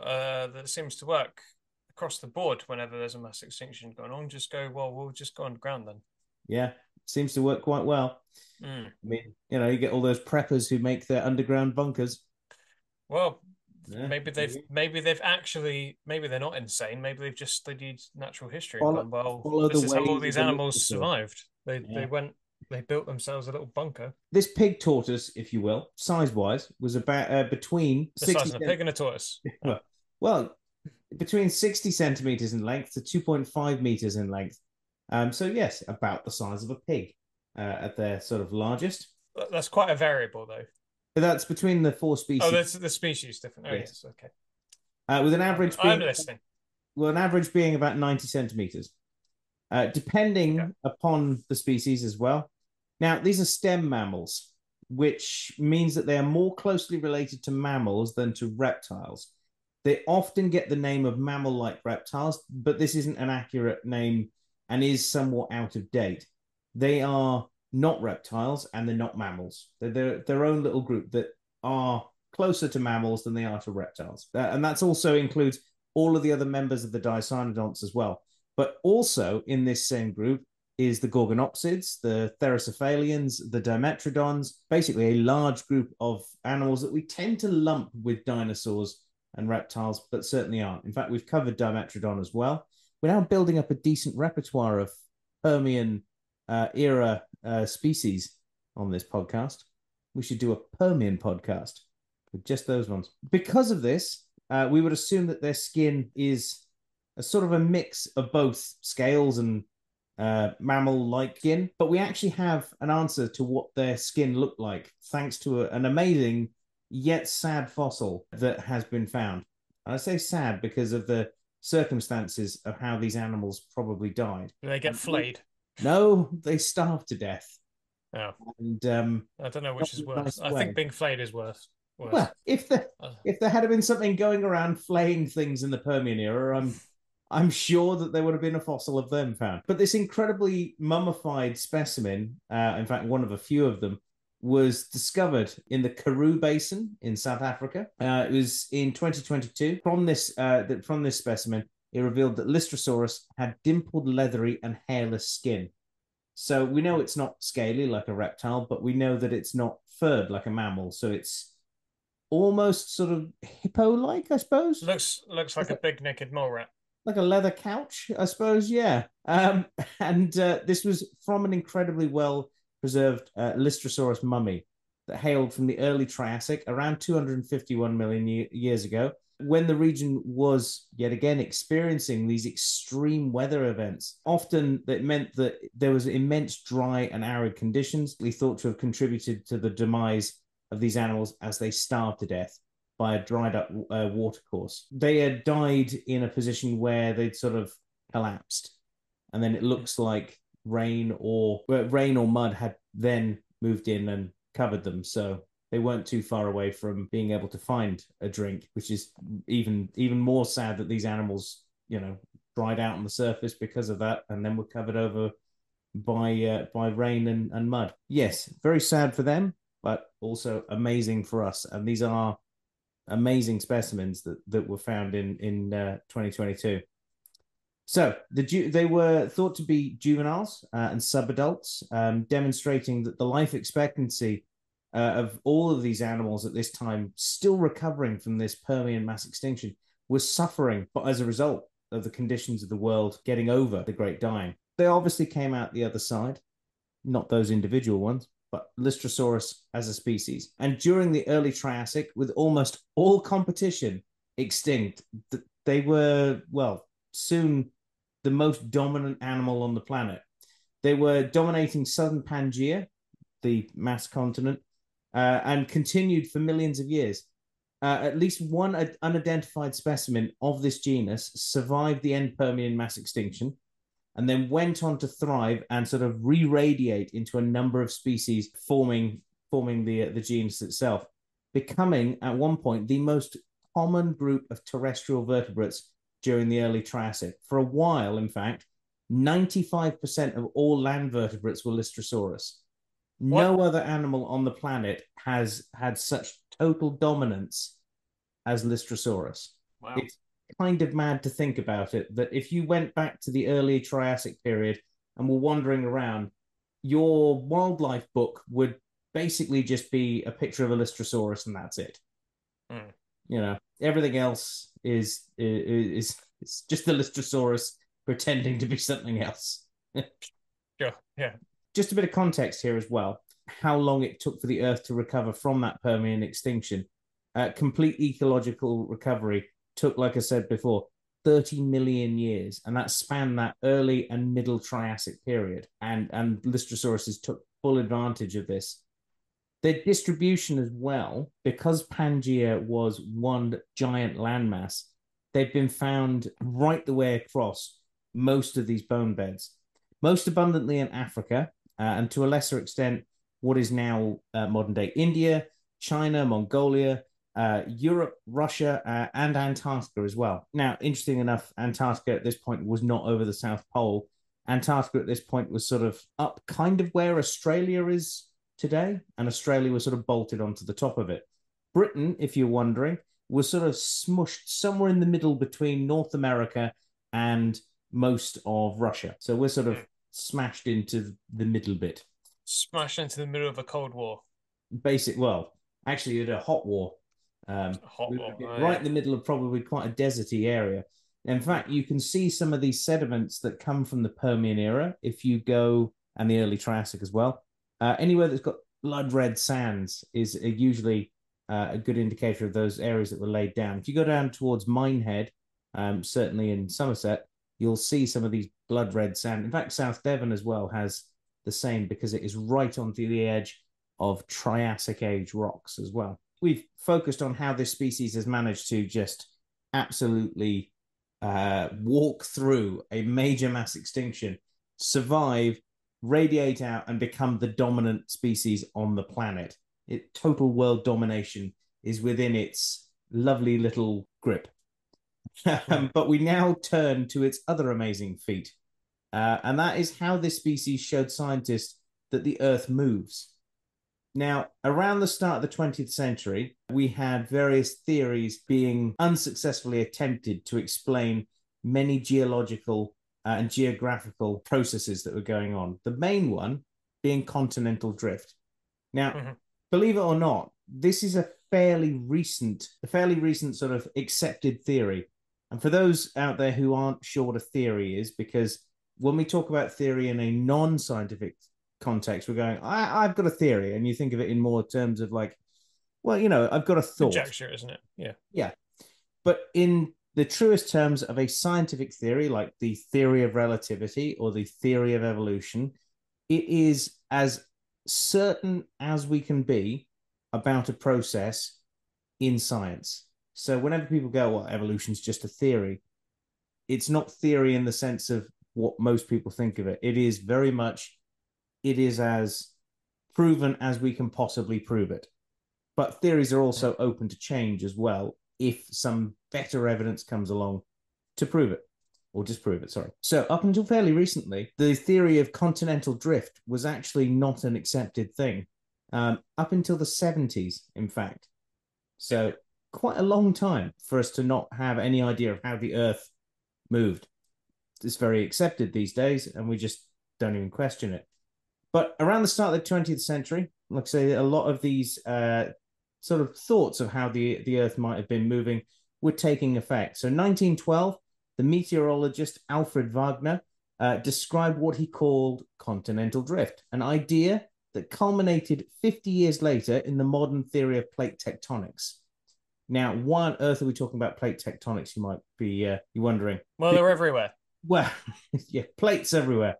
uh, that seems to work across the board whenever there's a mass extinction going on. Just go, well, we'll just go underground then.
Yeah, seems to work quite well. Mm. I mean, you know, you get all those preppers who make their underground bunkers.
Well, yeah, maybe they've maybe. maybe. they've actually maybe they're not insane. Maybe they've just studied natural history. Follow, well, this is how all these animals survived. They yeah. they went they built themselves a little bunker.
This pig tortoise, if you will, size wise, was about uh, between
the 60 size of a pig and a tortoise. <laughs>
well, between sixty centimeters in length to two point five meters in length. Um, so yes, about the size of a pig uh, at their sort of largest.
That's quite a variable, though.
But that's between the four species.
Oh, that's the species different. Oh, yes, yes. okay.
Uh, with an average, being,
I'm listening.
Well, an average being about ninety centimeters, uh, depending okay. upon the species as well. Now, these are stem mammals, which means that they are more closely related to mammals than to reptiles. They often get the name of mammal like reptiles, but this isn't an accurate name and is somewhat out of date. They are not reptiles and they're not mammals. They're their, their own little group that are closer to mammals than they are to reptiles. Uh, and that also includes all of the other members of the Dicynodonts as well. But also in this same group is the Gorgonopsids, the Therocephalians, the Dimetrodons, basically a large group of animals that we tend to lump with dinosaurs and reptiles, but certainly aren't. In fact, we've covered Dimetrodon as well. We're now building up a decent repertoire of Permian uh, era uh, species on this podcast. We should do a Permian podcast with just those ones. Because of this, uh, we would assume that their skin is a sort of a mix of both scales and uh, mammal-like skin, but we actually have an answer to what their skin looked like, thanks to a, an amazing yet sad fossil that has been found. I say sad because of the circumstances of how these animals probably died.
Did they get flayed?
No, they starved to death.
Yeah.
And um,
I don't know which is worse. Nice I think being flayed is worse. worse.
Well, if there uh. if there had been something going around flaying things in the Permian era, I'm I'm sure that there would have been a fossil of them found. But this incredibly mummified specimen, uh, in fact, one of a few of them, was discovered in the Karoo Basin in South Africa. Uh, it was in 2022. From this, uh, from this specimen, it revealed that Lystrosaurus had dimpled, leathery, and hairless skin. So we know it's not scaly like a reptile, but we know that it's not furred like a mammal. So it's almost sort of hippo-like, I suppose.
Looks looks like a big naked mole rat.
Like a leather couch, I suppose. Yeah. Um, <laughs> and uh, this was from an incredibly well preserved uh, Lystrosaurus mummy that hailed from the early Triassic around 251 million years ago, when the region was yet again experiencing these extreme weather events. Often that meant that there was immense dry and arid conditions, we thought to have contributed to the demise of these animals as they starved to death by a dried up uh, watercourse. They had died in a position where they'd sort of collapsed. And then it looks like rain or rain or mud had then moved in and covered them. So they weren't too far away from being able to find a drink, which is even even more sad that these animals, you know, dried out on the surface because of that, and then were covered over by uh, by rain and, and mud. Yes, very sad for them, but also amazing for us. And these are amazing specimens that that were found in in uh, 2022. So the they were thought to be juveniles uh, and subadults, um, demonstrating that the life expectancy uh, of all of these animals at this time, still recovering from this Permian mass extinction, was suffering but as a result of the conditions of the world getting over the Great Dying. They obviously came out the other side, not those individual ones, but Lystrosaurus as a species. And during the early Triassic, with almost all competition extinct, They were, well, soon the most dominant animal on the planet. They were dominating southern Pangaea, the mass continent, uh, and continued for millions of years. Uh, at least one unidentified specimen of this genus survived the end Permian mass extinction and then went on to thrive and sort of re-radiate into a number of species forming forming the the genus itself becoming at one point the most common group of terrestrial vertebrates during the early Triassic. For a while, in fact, 95% of all land vertebrates were Lystrosaurus. What? No other animal on the planet has had such total dominance as Lystrosaurus. Wow. It's kind of mad to think about it that if you went back to the early Triassic period and were wandering around, your wildlife book would basically just be a picture of a Lystrosaurus and that's it. Mm. You know, everything else is is is just the Lystrosaurus pretending to be something else.
sure. Yeah.
Just a bit of context here as well. How long it took for the Earth to recover from that Permian extinction. Uh, complete ecological recovery took, like I said before, 30 million years, and that spanned that early and middle Triassic period. And and Lystrosaurus took full advantage of this. Their distribution as well, because Pangaea was one giant landmass, they've been found right the way across most of these bone beds, most abundantly in Africa, uh, and to a lesser extent, what is now uh, modern day India, China, Mongolia, uh, Europe, Russia, uh, and Antarctica as well. Now, interesting enough, Antarctica at this point was not over the South Pole. Antarctica at this point was sort of up kind of where Australia is today, and Australia was sort of bolted onto the top of it. Britain, if you're wondering, was sort of smushed somewhere in the middle between North America and most of Russia. So we're sort of smashed into the middle bit.
Smashed into the middle of a Cold War.
Basic, well, actually, it a hot war. Um, hot. Oh, right in the middle of probably quite a deserty area. In fact, you can see some of these sediments that come from the Permian era if you go and the early Triassic as well. Uh, anywhere that's got blood red sands is usually uh, a good indicator of those areas that were laid down. If you go down towards Minehead, um, certainly in Somerset, you'll see some of these blood red sand. In fact, South Devon as well has the same because it is right onto the edge of Triassic age rocks as well. We've focused on how this species has managed to just absolutely uh, walk through a major mass extinction, survive, radiate out and become the dominant species on the planet. It total world domination is within its lovely little grip. <laughs> um, but we now turn to its other amazing feat, uh, and that is how this species showed scientists that the Earth moves. Now, around the start of the 20th century, we had various theories being unsuccessfully attempted to explain many geological uh, and geographical processes that were going on. The main one being continental drift. Now, mm-hmm. believe it or not, this is a fairly recent, a fairly recent sort of accepted theory. And for those out there who aren't sure what a theory is, because when we talk about theory in a non-scientific context, we're going, I, have got a theory, and you think of it in more terms of like, well, you know, I've got a thought.
Conjecture, isn't it? Yeah.
Yeah. But in the truest terms of a scientific theory, like the theory of relativity or the theory of evolution, it is as certain as we can be about a process in science. So whenever people go, well, evolution's just a theory, it's not theory in the sense of what most people think of it. It is very much, it is as proven as we can possibly prove it. But theories are also open to change as well if some better evidence comes along to prove it or disprove it. Sorry. So, up until fairly recently, the theory of continental drift was actually not an accepted thing. Um, up until the 70s, in fact. So, quite a long time for us to not have any idea of how the Earth moved. It's very accepted these days, and we just don't even question it. But around the start of the 20th century, like I say, a lot of these uh, sort of thoughts of how the, the Earth might have been moving were taking effect. So, 1912, the meteorologist Alfred Wegener uh, described what he called continental drift, an idea that culminated 50 years later in the modern theory of plate tectonics. Now, why on earth are we talking about plate tectonics? You might be uh, you wondering.
Well, they're everywhere.
Well, <laughs> yeah, plates everywhere.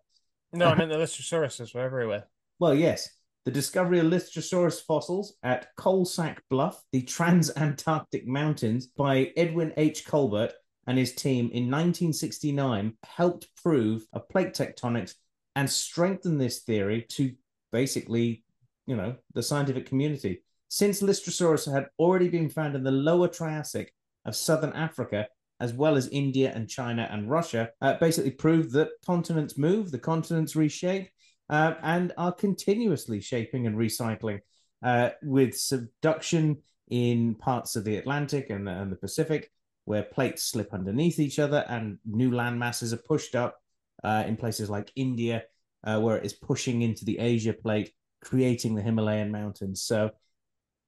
No, I meant <laughs> the Lystrosauruses were everywhere.
Well, yes. The discovery of Lystrosaurus fossils at Coalsack Bluff, the Transantarctic Mountains, by Edwin H. Colbert and his team in 1969 helped prove a plate tectonics and strengthen this theory to basically, you know, the scientific community. Since Lystrosaurus had already been found in the lower Triassic of southern Africa, as well as India and China and Russia, uh, basically proved that continents move, the continents reshape, uh, and are continuously shaping and recycling, uh, with subduction in parts of the Atlantic and, and the Pacific, where plates slip underneath each other and new land masses are pushed up uh, in places like India, uh, where it is pushing into the Asia plate, creating the Himalayan mountains. So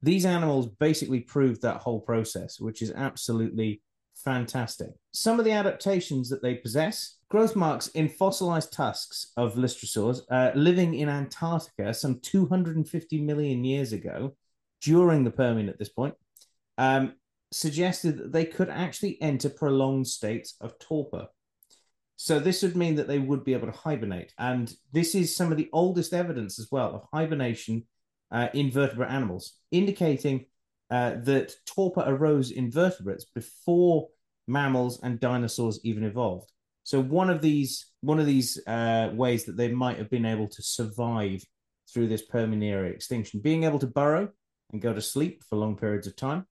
these animals basically proved that whole process, which is absolutely fantastic. Some of the adaptations that they possess growth marks in fossilized tusks of Lystrosaurs uh, living in Antarctica some 250 million years ago, during the Permian at this point, um, suggested that they could actually enter prolonged states of torpor. So this would mean that they would be able to hibernate. And this is some of the oldest evidence as well of hibernation uh, in vertebrate animals, indicating uh, that torpor arose in vertebrates before mammals and dinosaurs even evolved. So one of these one of these uh, ways that they might have been able to survive through this Permian extinction, being able to burrow and go to sleep for long periods of time,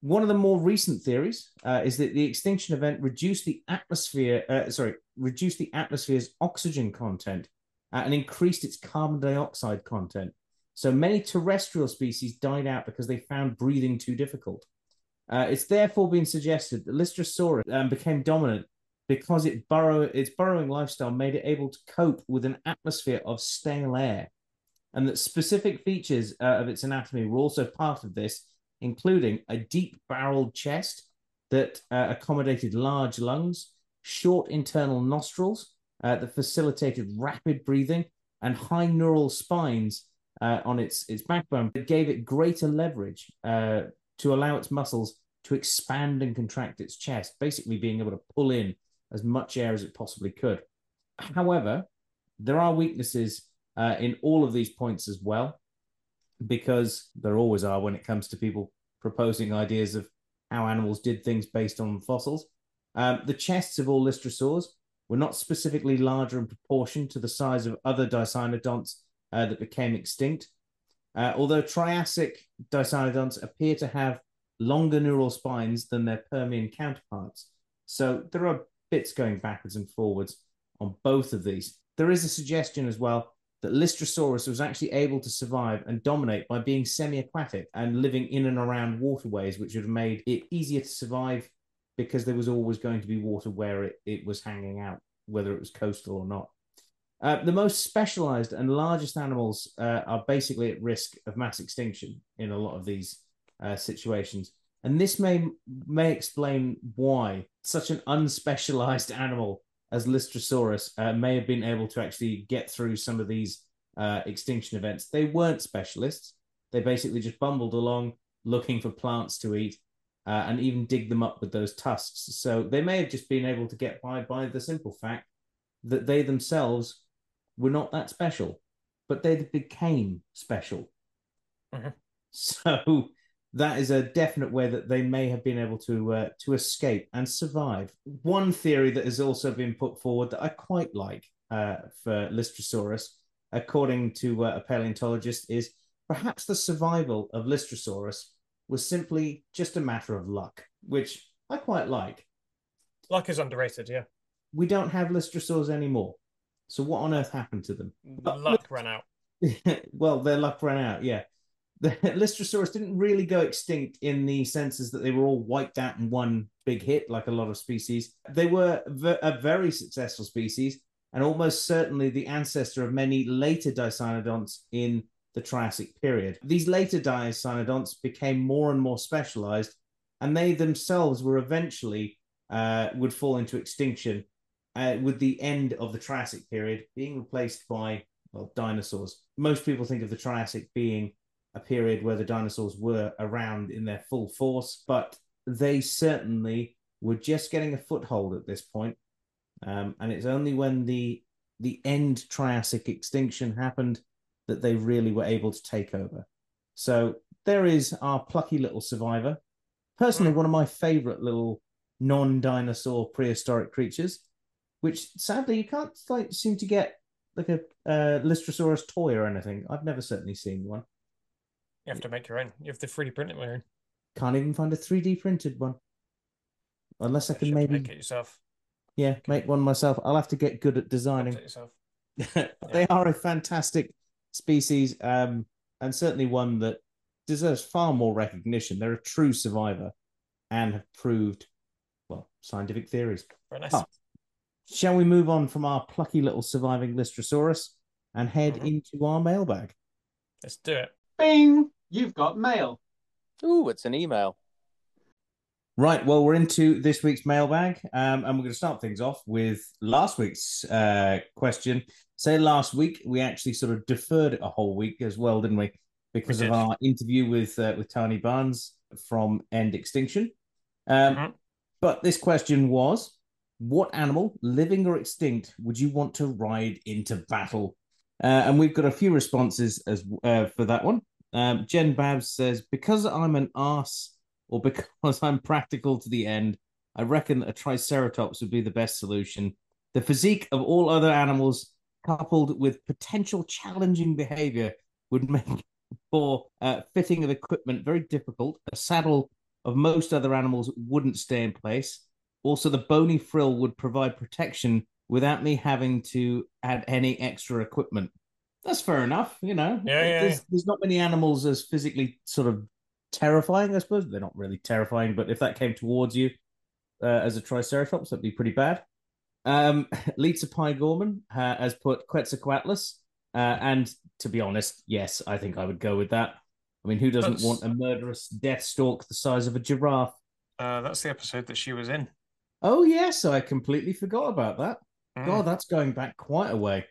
one of the more recent theories uh, is that the extinction event reduced the atmosphere, uh, sorry, reduced the atmosphere's oxygen content uh, and increased its carbon dioxide content. So many terrestrial species died out because they found breathing too difficult. Uh, it's therefore been suggested that Lystrosaurus um, became dominant because it burrow, its burrowing lifestyle made it able to cope with an atmosphere of stale air, and that specific features uh, of its anatomy were also part of this including a deep barreled chest that uh, accommodated large lungs, short internal nostrils uh, that facilitated rapid breathing, and high neural spines uh, on its, its backbone that gave it greater leverage uh, to allow its muscles to expand and contract its chest, basically being able to pull in as much air as it possibly could. However, there are weaknesses uh, in all of these points as well because there always are when it comes to people proposing ideas of how animals did things based on fossils. Um, the chests of all Lystrosaurs were not specifically larger in proportion to the size of other Dicynodonts uh, that became extinct. Uh, although Triassic Dicynodonts appear to have longer neural spines than their Permian counterparts. So there are bits going backwards and forwards on both of these. There is a suggestion as well that Lystrosaurus was actually able to survive and dominate by being semi-aquatic and living in and around waterways, which would have made it easier to survive because there was always going to be water where it, it was hanging out, whether it was coastal or not. Uh, the most specialized and largest animals uh, are basically at risk of mass extinction in a lot of these uh, situations. And this may may explain why such an unspecialized animal as Lystrosaurus uh, may have been able to actually get through some of these uh, extinction events. They weren't specialists. They basically just bumbled along looking for plants to eat and even dig them up with those tusks. So they may have just been able to get by by the simple fact that they themselves were not that special, but they became special. Mm-hmm. <laughs> So that is a definite way that they may have been able to uh, to escape and survive. One theory that has also been put forward that I quite like uh, for Lystrosaurus, according to uh, a paleontologist, is perhaps the survival of Lystrosaurus was simply just a matter of luck, which I quite like.
Luck is underrated, yeah.
We don't have Lystrosaurs anymore. So what on earth happened to them?
Luck ran out. <laughs>
well, their luck ran out, yeah the <laughs> Lystrosaurus didn't really go extinct in the senses that they were all wiped out in one big hit, like a lot of species. They were a very successful species and almost certainly the ancestor of many later Dicynodonts in the Triassic period. These later Dicynodonts became more and more specialized, and they themselves were eventually uh, would fall into extinction uh, with the end of the Triassic period being replaced by well dinosaurs. Most people think of the Triassic being a period where the dinosaurs were around in their full force, but they certainly were just getting a foothold at this point. Um, and it's only when the the end Triassic extinction happened that they really were able to take over. So there is our plucky little survivor. Personally, one of my favorite little non-dinosaur prehistoric creatures, which sadly you can't like seem to get like a uh, Lystrosaurus toy or anything. I've never certainly seen one.
You have to make your own. You have to 3D print it own.
Can't even find a 3D printed one. Unless I can maybe
make it yourself.
Yeah, make one myself. I'll have to get good at designing. <laughs> they are a fantastic species, um, and certainly one that deserves far more recognition. They're a true survivor and have proved, well, scientific theories.
Very nice. Oh.
Shall we move on from our plucky little surviving Lystrosaurus and head mm-hmm. into our mailbag?
Let's do it.
Bing! You've got mail.
Ooh, it's an email.
Right. Well, we're into this week's mailbag, um, and we're going to start things off with last week's uh, question. Say last week we actually sort of deferred it a whole week as well, didn't we? Because we of our interview with uh, with Tani Barnes from End Extinction. Um, mm-hmm. But this question was: What animal, living or extinct, would you want to ride into battle? Uh, and we've got a few responses as uh, for that one. Um, Jen Babs says, "Because I'm an ass." or because <laughs> I'm practical to the end, I reckon a Triceratops would be the best solution. The physique of all other animals, coupled with potential challenging behavior, would make <laughs> for uh, fitting of equipment very difficult. A saddle of most other animals wouldn't stay in place. Also, the bony frill would provide protection without me having to add any extra equipment. That's fair enough, you know.
Yeah, yeah,
there's,
yeah.
there's not many animals as physically sort of terrifying, I suppose. They're not really terrifying, but if that came towards you uh, as a Triceratops, that'd be pretty bad. Um, <laughs> Lisa Pie Gorman uh, has put Quetzalcoatlus, uh, and to be honest, yes, I think I would go with that. I mean, who doesn't that's... want a murderous death stork the size of a giraffe?
Uh, that's the episode that she was in.
Oh yes, I completely forgot about that. Mm. God, that's going back quite a way.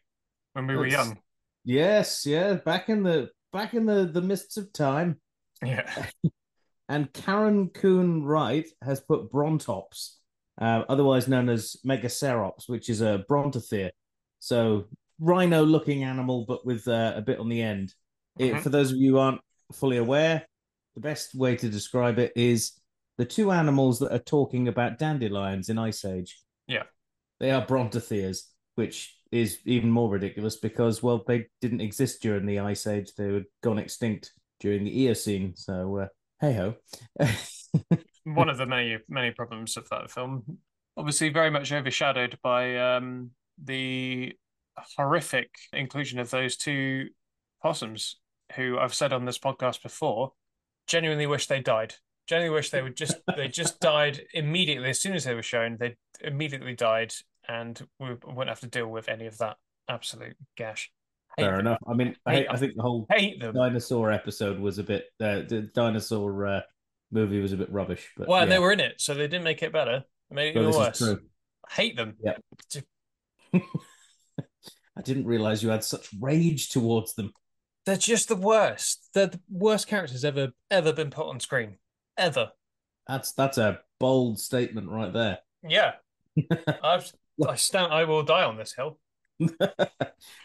When we that's... were young.
Yes, yeah, back in the back in the the mists of time.
Yeah. <laughs>
and Karen Kuhn Wright has put Brontops, uh, otherwise known as Megacerops, which is a brontothere. So rhino looking animal, but with uh, a bit on the end. Mm-hmm. It, for those of you who aren't fully aware, the best way to describe it is the two animals that are talking about dandelions in Ice Age.
Yeah.
They are brontotheres, which is even more ridiculous because, well, they didn't exist during the Ice Age. They were gone extinct during the Eocene. So uh, hey ho. <laughs>
One of the many many problems of that film, obviously very much overshadowed by um, the horrific inclusion of those two possums, who I've said on this podcast before, genuinely wish they died. Genuinely wish they would just they just died immediately as soon as they were shown. They immediately died, and we wouldn't have to deal with any of that absolute gash.
Fair them. enough. I mean, I, I, think the whole
hate them.
dinosaur episode was a bit. Uh, the dinosaur uh, movie was a bit rubbish. But
well,
yeah.
they were in it, so they didn't make it better. They made it well, worse. I hate them.
Yeah. <laughs> I didn't realize you had such rage towards them.
They're just the worst. They're the worst characters ever ever been put on screen. Ever.
That's that's a bold statement right there.
Yeah. <laughs> I've I stand I will die on this hill. <laughs>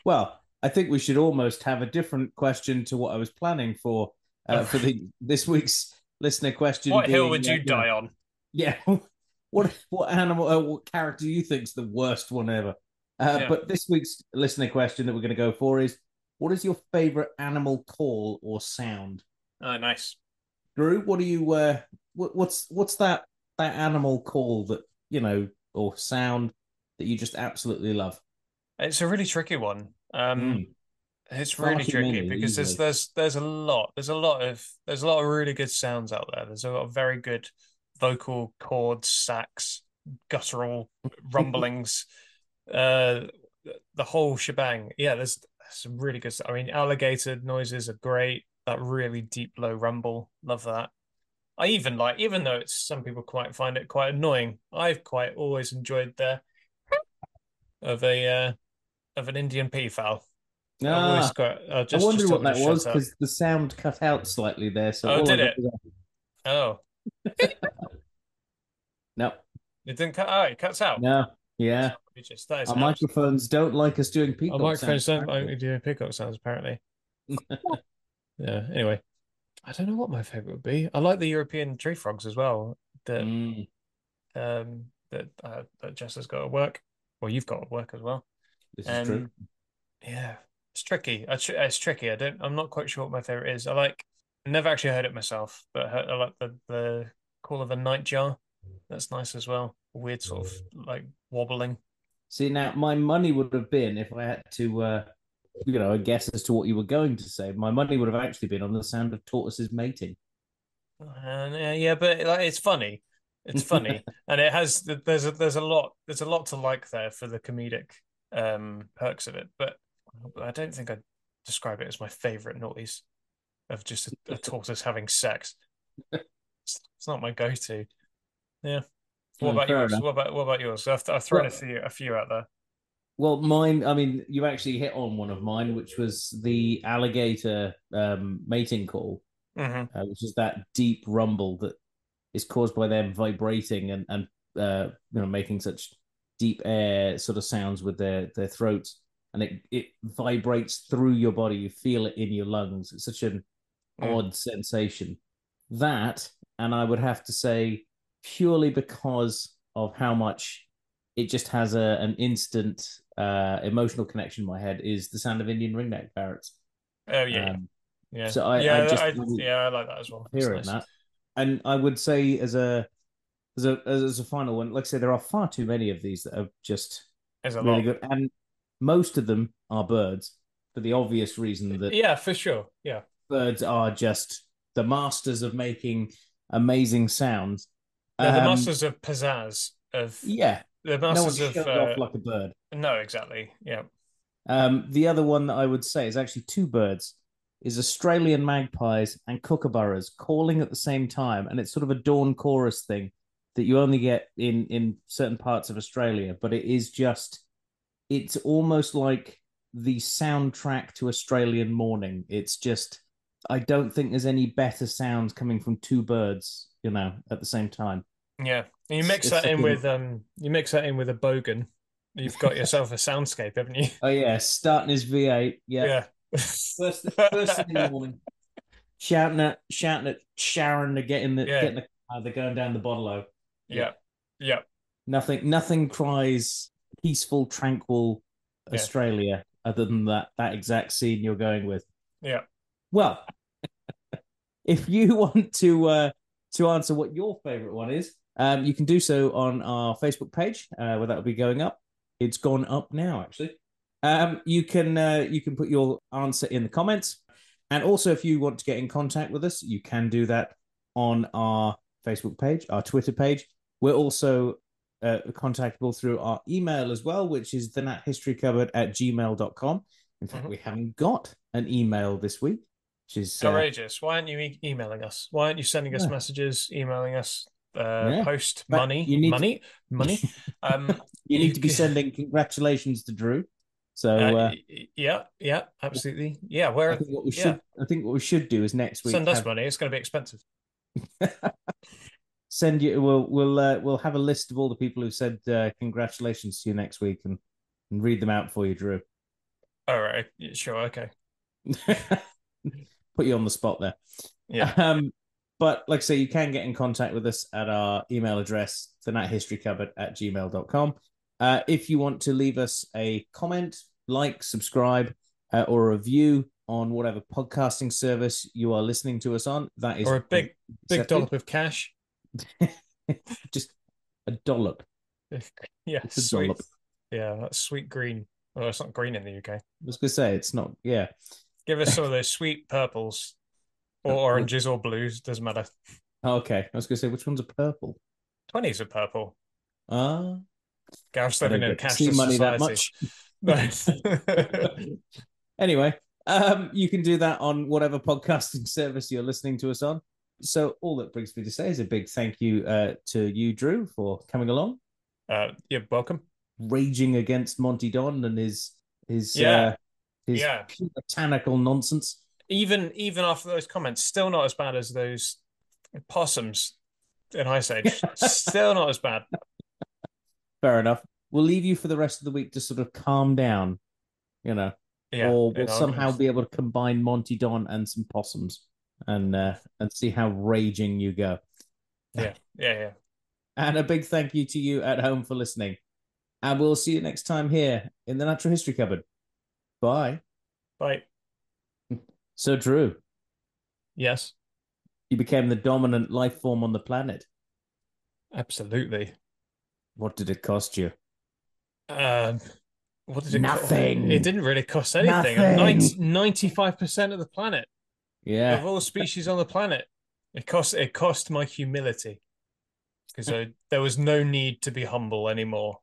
well, I think we should almost have a different question to what I was planning for uh, for the <laughs> this week's listener question.
What being, hill would you uh, die on?
Yeah, what what animal, uh, what character do you think's the worst one ever? Uh, yeah. But this week's listener question that we're going to go for is: What is your favorite animal call or sound?
Oh, nice.
Drew, what do you? Uh, what, what's what's that that animal call that you know or sound that you just absolutely love?
It's a really tricky one. Um, mm. It's really tricky because there's there's there's a lot there's a lot of there's a lot of really good sounds out there. There's a lot of very good vocal chords, sax, guttural rumblings, <laughs> uh, the whole shebang. Yeah, there's some really good. I mean, alligator noises are great. That really deep low rumble, love that. I even like, even though it's some people quite find it quite annoying. I've quite always enjoyed the of a uh, of an Indian peafowl.
Ah,
got. Uh,
I
just,
wondered
just
what that was because the sound cut out slightly there. So
Oh, did it? Oh, <laughs>
No,
it didn't cut out. It cuts out.
no, yeah.
Just
Our microphones don't like us doing peacock.
Our microphones
sounds,
don't like me doing peacock sounds apparently. <laughs> Yeah. Anyway, I don't know what my favorite would be. I like the European tree frogs as well. That
Mm.
um that uh, that Jess has got to work. Well, you've got to work as well.
This is true.
Um, Yeah, it's tricky. It's tricky. I don't. I'm not quite sure what my favorite is. I like. Never actually heard it myself, but I, like the the call of the nightjar. That's nice as well. Weird sort of like wobbling.
See, now my money would have been if I had to, uh, you know, a guess as to what you were going to say. My money would have actually been on the sound of tortoises mating.
And yeah, yeah, but like, it's funny. It's funny, <laughs> and it has. There's a there's a lot. There's a lot to like there for the comedic um perks of it. But I don't think I'd describe it as my favorite noise of just a, a <laughs> tortoise having sex. It's, it's not my go-to. Yeah. What
Oh,
about yours?
enough.
What about what about yours? I've, I've thrown a few a few out there.
Well, mine. I mean, you actually hit on one of mine, which was the alligator um, mating call,
Mm-hmm.
uh, which is that deep rumble that is caused by them vibrating and and uh, you know making such deep air sort of sounds with their their throats, and it it vibrates through your body. You feel it in your lungs. It's such an
Mm.
odd sensation. That, and I would have to say, purely because of how much it just has a an instant uh, emotional connection in my head, is the sound of Indian ringneck parrots.
Oh yeah,
Um,
yeah.
so I-
yeah,
I just-
yeah, I like that as well.
Hearing
nice.
that. And I would say as a as a as a final one, like I say, there are far too many of these that are just
a
really
lot.
good, and most of them are birds for the obvious reason that
Yeah, for sure. Yeah.
birds are just the masters of making amazing sounds.
They're the
Um,
masters of pizzazz. Of
Yeah,
the
no one
masters of uh,
off like a bird.
no, exactly. Yeah.
Um, the other one that I would say is actually two birds, is Australian magpies and kookaburras calling at the same time, and it's sort of a dawn chorus thing that you only get in in certain parts of Australia, but it is just, it's almost like the soundtrack to Australian morning. It's just, I don't think there's any better sounds coming from two birds, you know, at the same time.
Yeah. And you mix
it's
that in with um you mix that in with a bogan. You've got yourself a soundscape, haven't you?
Oh yeah, starting his V8, yeah.
Yeah.
First, first thing in the morning, shouting at shouting at Sharon to get in the
Yeah.
get in the car. They're going down the bottle.
yeah. Yeah.
Nothing, nothing cries peaceful, tranquil
Yeah.
Australia other than that that exact scene you're going with.
Yeah.
Well, <laughs> if you want to uh, to answer what your favorite one is, um, you can do so on our Facebook page, uh, where that will be going up. It's gone up now, actually. Um, you can uh, you can put your answer in the comments, and also if you want to get in contact with us, you can do that on our Facebook page, our Twitter page. We're also uh, contactable through our email as well, which is the nathistorykcupboard at gmail.com. In fact,
Mhm.
we haven't got an email this week, which is uh,
Outrageous. Why aren't you e- emailing us? Why aren't you sending us
Yeah.
messages, emailing us uh
Yeah.
post
But
money?
you need to-
money? <laughs> Money? Um <laughs>
you need to be
you-
sending congratulations to Drew. So
uh,
uh,
yeah, yeah, absolutely. Yeah, where
I think what we
yeah.
should I think what we should do is next week
send us
have-
money, it's gonna be expensive. <laughs>
send you we'll we'll uh, we'll have a list of all the people who said uh, congratulations to you next week and, and read them out for you, Drew.
All right, sure, okay.
Put you on the spot there.
Yeah.
Um, but like I say, you can get in contact with us at our email address, the nathistorykcupboard at gmail.com. Uh, if you want to leave us a comment, like, subscribe, uh, or a review on whatever podcasting service you are listening to us on, that is
Or a big big dollop of cash. <laughs>
just a dollop. <laughs>
Yeah,
a
sweet.
dollop.
Yeah, that's sweet green. Oh, it's not green in the UK.
I was gonna say it's not. Yeah,
Give us <laughs> some of those sweet purples or
Uh,
oranges or blues, doesn't matter.
okay. I was gonna say which one's are purple.
Twenties are purple.
Ah,
Gareth's
I
living in a
to
cashless
money that
society.
much. <laughs> <laughs> anyway, um, you can do that on whatever podcasting <laughs> service you're listening to us on. So all that brings me to say is a big thank you uh, to you, Drew, for coming along,
uh, you're welcome.
raging against Monty Don and his his
Yeah.
uh, his
Yeah.
puritanical nonsense.
Even even after those comments, still not as bad as those possums in Ice Age. <laughs> still not as bad.
Fair enough. We'll leave you for the rest of the week to sort of calm down, you know,
Yeah.
or we'll somehow be able to combine Monty Don and some possums, and uh, and see how raging you go.
Yeah, yeah, yeah.
And a big thank you to you at home for listening. And we'll see you next time here in the Natural History Cupboard. Bye.
Bye.
So, Drew,
Yes,
you became the dominant life form on the planet.
absolutely.
What did it cost you?
Um, what did it cost?
Nothing.
It didn't really cost anything.
Nothing.
Ninety-five percent of the planet,
Yeah.
of all species on the planet, it cost. It cost my humility because there was no need to be humble anymore.